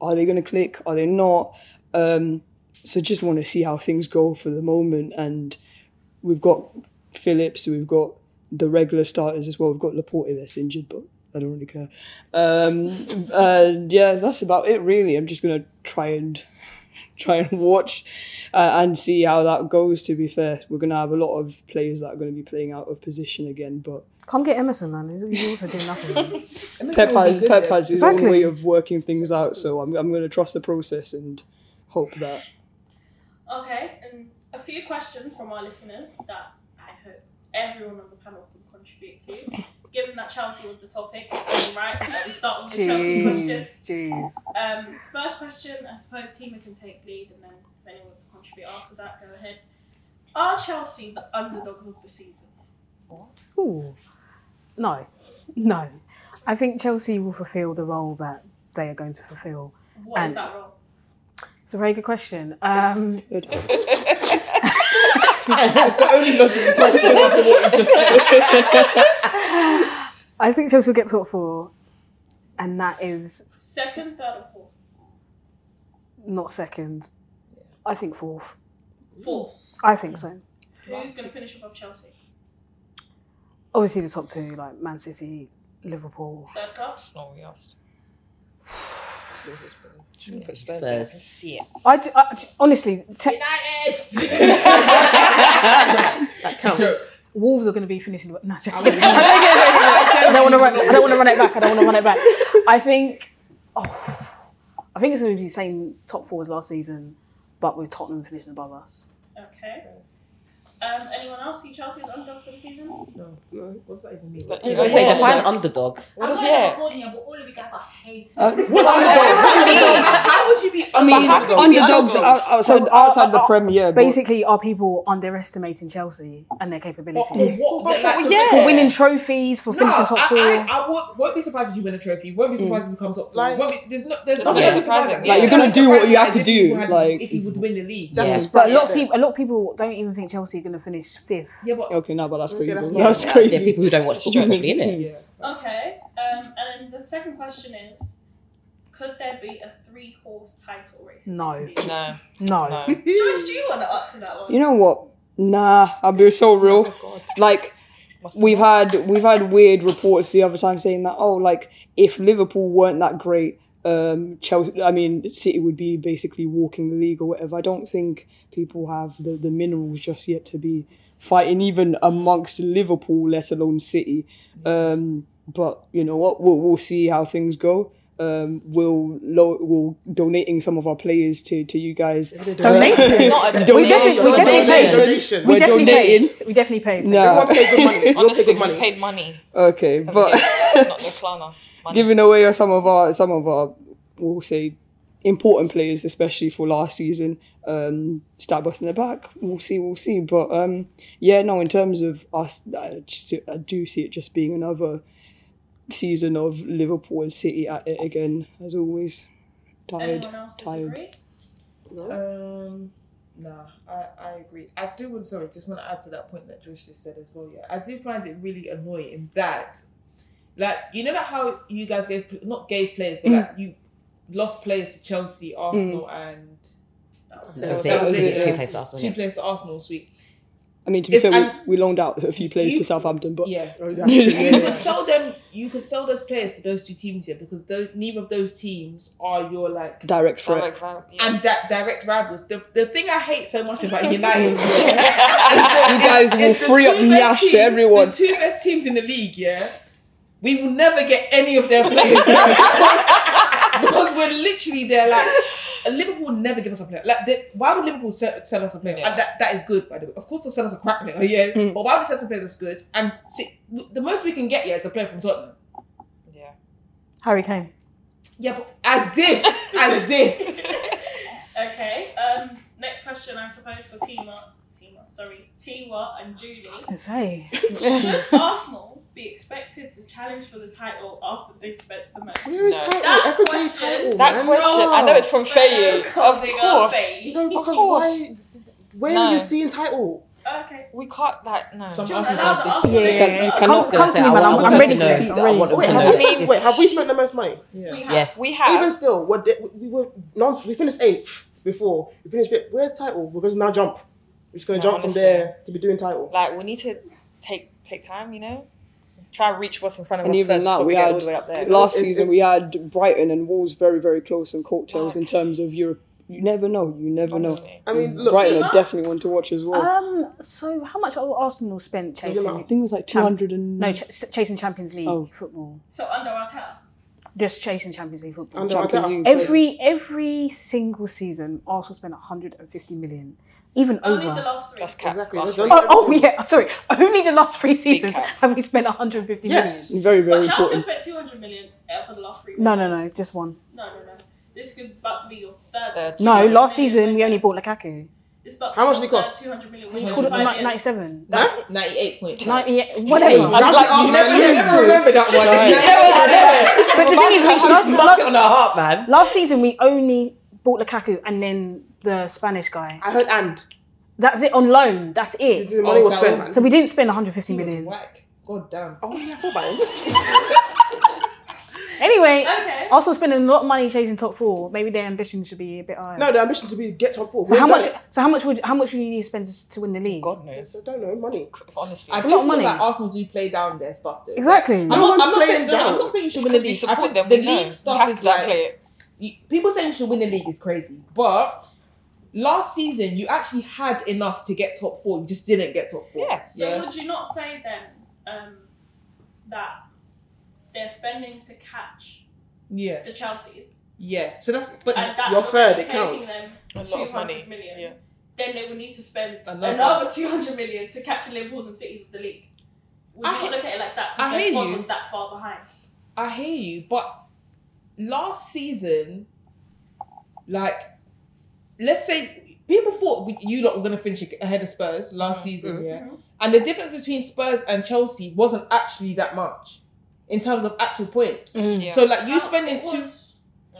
Are they gonna click? Are they not? Um, so just want to see how things go for the moment, and we've got Phillips, we've got the regular starters as well. We've got Laporte that's injured, but I don't really care. Um, [laughs] and yeah, that's about it really. I'm just gonna try and [laughs] try and watch uh, and see how that goes. To be fair, we're gonna have a lot of players that are gonna be playing out of position again, but. Come get Emerson, man. He's he's also doing nothing. [laughs] Pep has, Pep has his own Exactly. way of working things out, so I'm, I'm going to trust the process and hope that Okay, and a few questions from our listeners that I hope everyone on the panel can contribute to. Given that Chelsea was the topic, right that we start with the Chelsea questions. Jeez. Um, first question, I suppose Tima can take lead, and then if anyone wants to contribute after that, go ahead. Are Chelsea the underdogs of the season? Ooh. No. No. I think Chelsea will fulfil the role that they are going to fulfil. What is And- that role? It's a very good question. Um, [laughs] It's the only logical question after what you just said. I think Chelsea will get top four, and that is Second, third, or fourth? not second. I think fourth. Fourth. I think so. Who's going to finish above Chelsea? Obviously, the top two, like Man City, Liverpool. Third class? Not what we asked. [sighs] [sighs] [sighs] Just put Spurs. there, I can see it. I, ju- I ju- honestly, te- [laughs] That counts. Wolves are going to be finishing. No, I'm I [laughs] don't want to run. I don't want to run it back. I don't want to run it back. I think. Oh, I think it's going to be the same top four as last season, but with Tottenham finishing above us. Okay. Um, anyone else see Chelsea as underdogs for the season? No. no. What's that even mean? I was gonna say define underdog. What does I'm not recording here, but all of you guys are hating. Uh, me. what's underdogs? How would you be I mean, underdogs? underdogs out- outside, outside the Premier. but- Basically, are people underestimating Chelsea and their capabilities What- what- like- Yeah. for winning trophies, for finishing no, top I, four? I, I won't, won't be surprised if you win a trophy. Won't be surprised if you come top four. Like- won't be, there's no, there's nothing not to be surprised surprising. at. Like, you're gonna do what you have to do, like- if you would win the league. That's Yeah. the but a lot of people, a lot of people don't even think Chelsea are going to finish fifth. Yeah, but Okay, no, but that's Okay, crazy. that's That's, crazy. There are people who don't watch football properly, innit? yeah. Okay. Um, and then the second question is, could there be a three-horse title race? No. No. No. No. [laughs] Joyce, do you want to answer that one? You know what? Nah, I'll be so real. Like Must we've had we've had weird reports the other time saying that oh like if Liverpool weren't that great um, Chelsea. I mean, City would be basically walking the league or whatever. I don't think people have the the minerals just yet to be fighting even amongst Liverpool, let alone City. Um, but you know what? We'll, we'll see how things go. Um, we'll lo- we'll donating some of our players to, to you guys. Donation? Donation. We definitely- we definitely paid. Donation. We definitely donating. paid. We definitely paid. Nah. Everyone paid good money. You'll Honestly, good we money. paid money. Okay, but [laughs] not no Klarna. Money. giving away some of our some of our we'll say important players, especially for last season. Um, stab us in the back. We'll see. We'll see. But um, yeah, no. In terms of us, I, just, I do see it just being another season of Liverpool and City at it again, as always. Tired, Anyone else tired. disagree? Um, nah, I, I agree. I do want sorry, just want to add to that point that Josh just said as well. Yeah, I do find it really annoying that, like, you know, like how you guys gave not gave players, but mm. like you lost players to Chelsea, mm. Arsenal, and That's that it. was It's yeah. two players to Arsenal, Two yeah. players to Arsenal this week. I mean, to be It's- fair, we, we loaned out a few players You- to Southampton, but Yeah, Oh, [laughs] you yeah. could sell them. You could sell those players to those two teams here because those, neither of those teams are your like direct threat. Direct yeah. and that direct rivals. The the thing I hate so much about United, [laughs] You guys will free up Nyash to everyone. The two best teams in the league, yeah. We will never get any of their players because, [laughs] because we're literally there. Like Liverpool will never give us a player. Like they, why would Liverpool sell, sell us a player? And that, that is good, by the way. Of course, they'll sell us a crap player, [laughs] yeah. Mm. But why would they sell us a player that's good? And see, the most we can get yeah is a player from Tottenham. Yeah. Harry Kane. Yeah, but as if, as [laughs] if. Okay. Um. Next question, I suppose, for Tima. Tima, sorry, Tiwa and Julie. I was gonna say. Should Arsenal be expected to challenge for the title after they've spent the most? Where is No. title? That Every day question- title. That man. question, I know it's from Faye. Of course. No, because course. why? Where No. are you seeing title? Okay. We can't like no. Some Do you want Arsenal another fans Arsenal Yeah, yeah, first? yeah. I Come- gonna come to me, I man. want- I'm- I I'm want ready for know. this. I'm ready. want Wait, to have we, spent, wait, have we spent the most money? Yeah. We have. Yes. We have. Even still, what did, we were non, we finished eighth before. We finished fifth. Where's title? We're going to now jump. We're just going No, to jump from there to be doing title. like we need to take take time, you know. Try and reach what's in front of And us even first that, we get all had the way up there. last It's- season it's- we had Brighton and Wolves very, very close and coattails in terms of Europe. You never know. You never know. I mean, look, Brighton are definitely one to watch as well. Um. So, how much Arsenal spent chasing? like- I think it was like two hundred and No, ch- chasing Champions League Oh. football. So under Arteta. Just chasing Champions League football. Under Champions League. Every every single season, Arsenal spent 150 million, even Only over. the last three. That's cap. Exactly. Last That's week. only- Oh, oh yeah, sorry. Only the last three seasons cap. have we spent 150 million. Yes. very, very But Chelsea important. spent 200 million uh, for the last three. No, no, no, just one. No, no, no. This is about to be your third. Third. No, 200 last season we only bought Lukaku. This about How much did it cost? 200 million We called Called it Five ni- 97. Huh? 98 points. 98, whatever. That- Like, that- you never, you that- never remember that one. But the thing is, we, last, last, it on her heart, man. last season we only bought Lukaku and then the Spanish guy. I heard and. That's it on loan. That's it. The it. money was so- spent, man. So we didn't spend 150 He was whack. God damn. Oh, yeah, I thought about him. [laughs] Anyway, Okay. also spending a lot of money chasing top four. Maybe their ambition should be a bit higher. No, the ambition to be get top four. So We've how much? it. So how much would how much would you need to spend to, to win the league? God knows. I don't know, money. Honestly. I It's do a lot of money. like Arsenal do play down their stuff though. Exactly. I'm No not, I'm not playing saying, no, I'm not saying you should It's win the 'cause we league. I think them. the we know. league stuff is like, like play it. you, people saying you should win the league is crazy, but last season you actually had enough to get top four. You just didn't get top four. Yeah. So Yeah. would you not say then um, that they're spending to catch Yeah. the Chelsea's? Yeah. So that's but and that's Your third, it counts. them A lot of money. million. Yeah. Then they would need to spend Another. another, 200 million to catch the Liverpools and Cities of the league. Would I you he- not look at it like that? I Because their hear you. was that far behind. I hear you, but last season, like, let's say people thought we- you lot were going to finish ahead of Spurs last season, Mhm. yeah, and the difference between Spurs and Chelsea wasn't actually that much in terms of actual points. Mm. Yeah. So, like, you How- spending it two. was-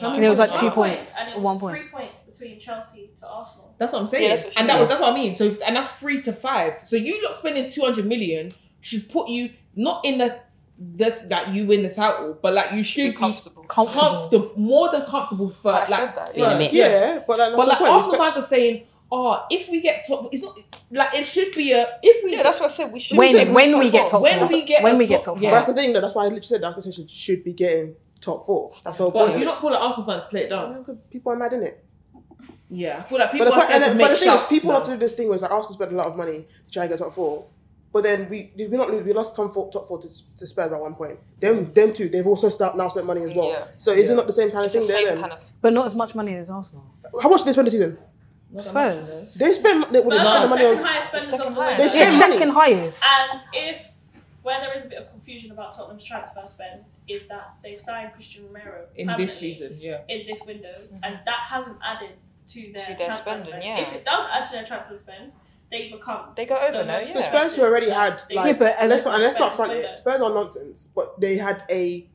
How And it was like two point, points and it was one point. three points between Chelsea to Arsenal. That's what I'm saying, Yeah, that's what and that was that's what I mean. So, and that's three to five. So, you lot spending two hundred million should put you not in the that that you win the title, but like you should be comfortable. Comfortable. comfortable, more than comfortable for I like, said that, third. In. Yeah, but like, that's But the like point. Arsenal fans are saying, oh, if we get top, it's not like it should be a if we Yeah, that's what I said. We should When say when top we get top When we get when we get top- top four. That's the thing, though. That's why I literally said the expectation should be getting top four. That's the whole But point. do you not feel like Arsenal fans play it down? Because people are mad in it. Yeah, I feel like But people the, are point- scared to then- make but the thing is, people now. have to do this thing where it's like Arsenal spent a lot of money to try and get top four. But then we did we not lose? We lost top four, top four to, to Spurs at one point. Them, them two, they've also start, now spent money as well. Yeah. So is it not the same kind of thing there? Then? But not as much money as Arsenal. How much did they spend this season? Spurs. They spend They, well, they Spurs spent the are money on. second highest of the highest. They spend Yeah, money. second highest. And if where there is a bit of confusion about Tottenham's transfer spend is that they've signed Christian Romero In this season, yeah. in this window, mm-hmm. and that hasn't added to their, To their transfer spending, spend. yeah. If it does add to their transfer spend, they become They go over the now, most yeah. So Spurs, who already had like, Yeah, but as- let's not, and let's not front spend it. it. Spurs are nonsense, but they had a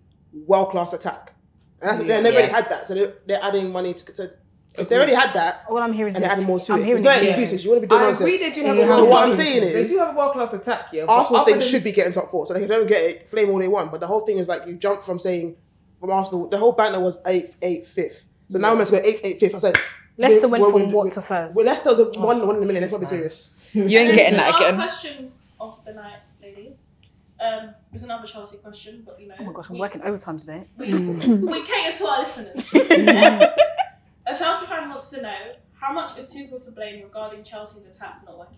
world class attack. And that's, Yeah. they already Yeah. had that, so they're, they're adding money to. to if they already had that, What I'm hearing is and they're this. adding more to I'm it, hearing it's not this. excuses. You want to be doing I nonsense. agree they do have Yeah. a So So what I'm class- saying they is, do have a world class attack, yeah. but Arsenal's other thing should be getting top four. So they don't get it, flame all they want. But the whole thing is like you jump from saying from Arsenal, the whole banner was eighth, eighth, fifth. So now we're meant to go eighth, eighth, fifth. I said Leicester went we're- from what to first? Well, Leicester's a one, one in a million. Let's not be serious. You ain't getting the that last again. question of the night, ladies. Um, it's another Chelsea question, but you know. Oh my gosh, I'm we- working overtime today. [laughs] We, [laughs] we cater to our listeners. [laughs] a Chelsea fan wants to know how much is Tuchel to blame regarding Chelsea's attack not working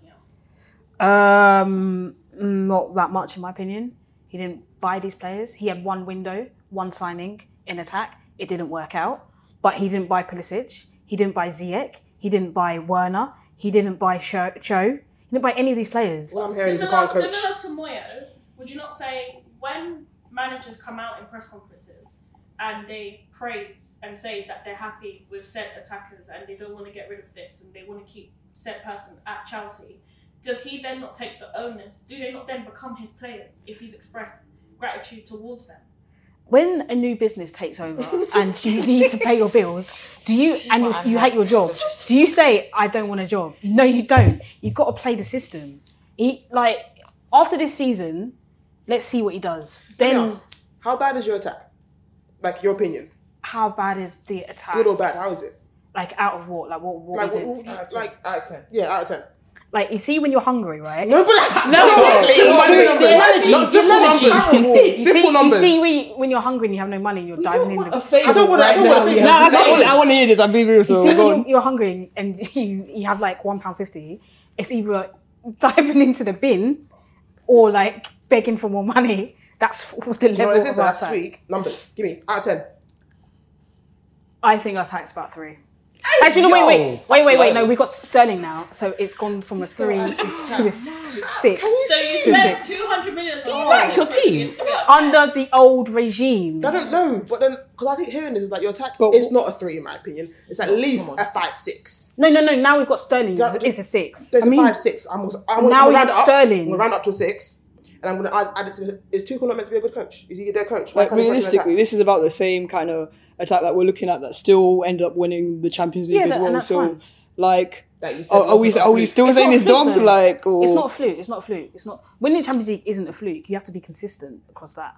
out. Um, not that much in my opinion. He didn't buy these players. He had one window, one signing in attack. It didn't work out. But he didn't buy Pulisic. He didn't buy Ziyech. He didn't buy Werner. He didn't buy Cho. Cho. He didn't buy any of these players. What I'm hearing is a Similar, can't coach. similar to Moyo, would you not say when managers come out in press conferences and they praise and say that they're happy with said attackers and they don't want to get rid of this and they want to keep said person at Chelsea, does he then not take the onus? Do they not then become his players if he's expressed gratitude towards them? When a new business takes over and you need to pay your bills, do you [laughs] and you, you hate your job? Do you say I don't want a job? No, you don't. You've got to play the system. He like after this season, let's see what he does. Let me Then ask, how bad is your attack? Like your opinion, how bad is the attack? good or bad? How is it? Like out of what? Like what? What Like, we do? what- what- like out of ten. yeah, out of ten. Like you see when you're hungry, right? No, but like, No, simple, simple numbers. Not simple numbers. You see, Simple numbers. You see when, you, when you're hungry and you have no money, you're diving in. The, I don't want to. I don't want to. No, I, want, I want to hear this. I'm being real. You So see go on. you're, you're hungry and [laughs] you, you have like one pound fifty. It's either diving into the bin or like begging for more money. That's [laughs] the level Do you know what this is? That's sweet numbers. Give me out of ten. I think our attack's about three. Actually, no, wait, wait, wait, wait, wait. No, we've got Sterling now, so it's gone from a three to a six. So you To spent two hundred million. Do you like your team? under the old regime. I don't know, but then because I keep hearing this, is like your attack is not a three in my opinion. It's at least a five six. No, no, no. Now we've got Sterling. It's, it's a six. There's I mean, a five six. I'm, I'm now gonna we round have up. Sterling. I'm gonna round up to a six, and I'm gonna add, add it to. Is Tuchel not meant to be a good coach? Is he their coach? Why Like coach realistically, this is about the same kind of attack that we're looking at that still end up winning the Champions League Yeah, as that- well. So, fine. like, That you said are, are we are we still It's saying not a it's fluke, dog? though. Like, or It's not a fluke. It's not a fluke. It's not winning the Champions League isn't a fluke. You have to be consistent across that.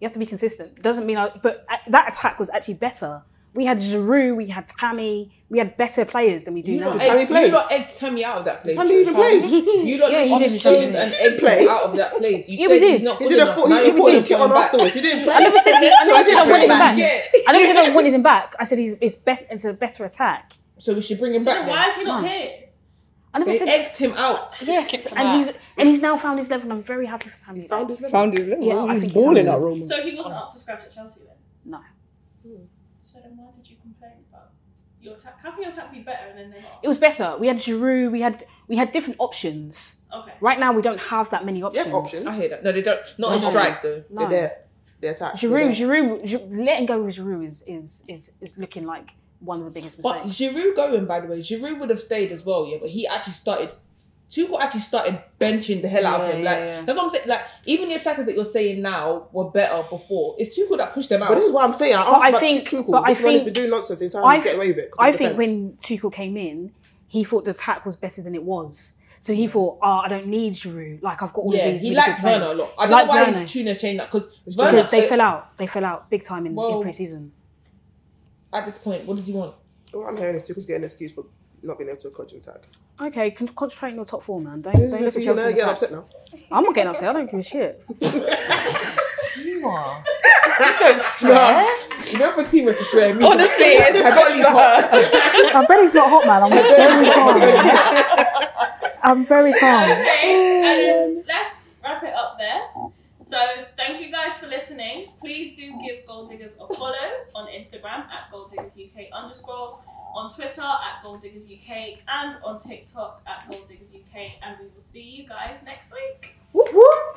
You have to be consistent. Doesn't mean, I, but uh, that attack was actually better. We had Giroud, we had Tammy, we had better players than we do You now. lot egged, you lot egged Tammy out of that place. Tammy even played. You lot Yeah, he yeah, did, he stoned did. and He didn't play. out of that place. You Yeah, we said he's did. not He did a enough. full. He put his kit him on back. afterwards. He didn't play. I never said, I never I said I wanted him back. back. I never said I wanted him back. I said he's it's best. It's a better attack. So we should bring him So back. why then. is he not here? I never They said egged him out. yes, and he's and he's now found his level. I'm very happy for Tammy. Found his level. found his level. Yeah, I he's think he's balling found at his Roma. So he wasn't up to scratch at Chelsea then. No. Hmm. So then why did you complain about your attack? How can your attack be better and then they're not? It was better. We had Giroud. We had we had different options. Okay. Right now, we don't have that many Yeah, options. options. I hear that. No, they don't. Not in strikes though. No. They're there. They're attack. Giroud. Giroud, Giroud, letting go of Giroud is, is is is looking like one of the biggest mistakes. But mistakes. Giroud going, by the way, Giroud would have stayed as well, yeah. But he actually started. Tuchel actually started benching the hell out of him. Like yeah. that's what I'm saying. Like even the attackers that you're saying now were better before. It's Tuchel that pushed them out. But this is what I'm saying. I But asked I about think- Tuchel. but I this man has think- been doing nonsense in time I, to get away with it. 'cause I think when Tuchel came in, he thought the attack was better than it was. So he thought, oh, I don't need Giroud. Like I've got all yeah, of these. Yeah, he really liked. Werner a lot. I don't Liked know why Werner. his tune has changed that because because they fell out. They fell out big time in, Well- in pre-season. At this point, what does he want? What I'm hearing is Tuchel's getting an excuse for not being able to coach an attack. Okay, con- concentrate on your top four, man. Don't, don't is- look at you're Chelsea. getting upset now. I'm not getting upset. I don't give a shit. [laughs] You are. You don't swear. You know, for Tima to swear me. Honestly, it's [laughs] her belly's hot. My belly's not hot, man. I'm very calm. I'm very [laughs] calm. Okay, um, and then let's wrap it up there. So thank you guys for listening. Please do give Gold Diggers a follow on Instagram at Gold Diggers UK underscore, on Twitter at Gold Diggers UK, and on TikTok at Gold Diggers UK. And we will see you guys next week. Whoop whoop.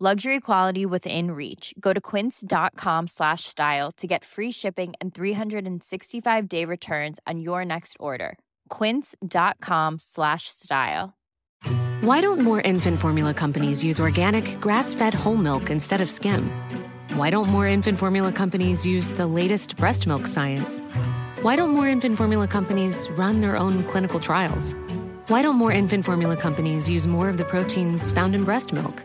Luxury quality within reach. Go to quince.com slash style to get free shipping and 365 day returns on your next order. Quince.com slash style. Why don't more infant formula companies use organic, grass fed whole milk instead of skim? Why don't more infant formula companies use the latest breast milk science? Why don't more infant formula companies run their own clinical trials? Why don't more infant formula companies use more of the proteins found in breast milk?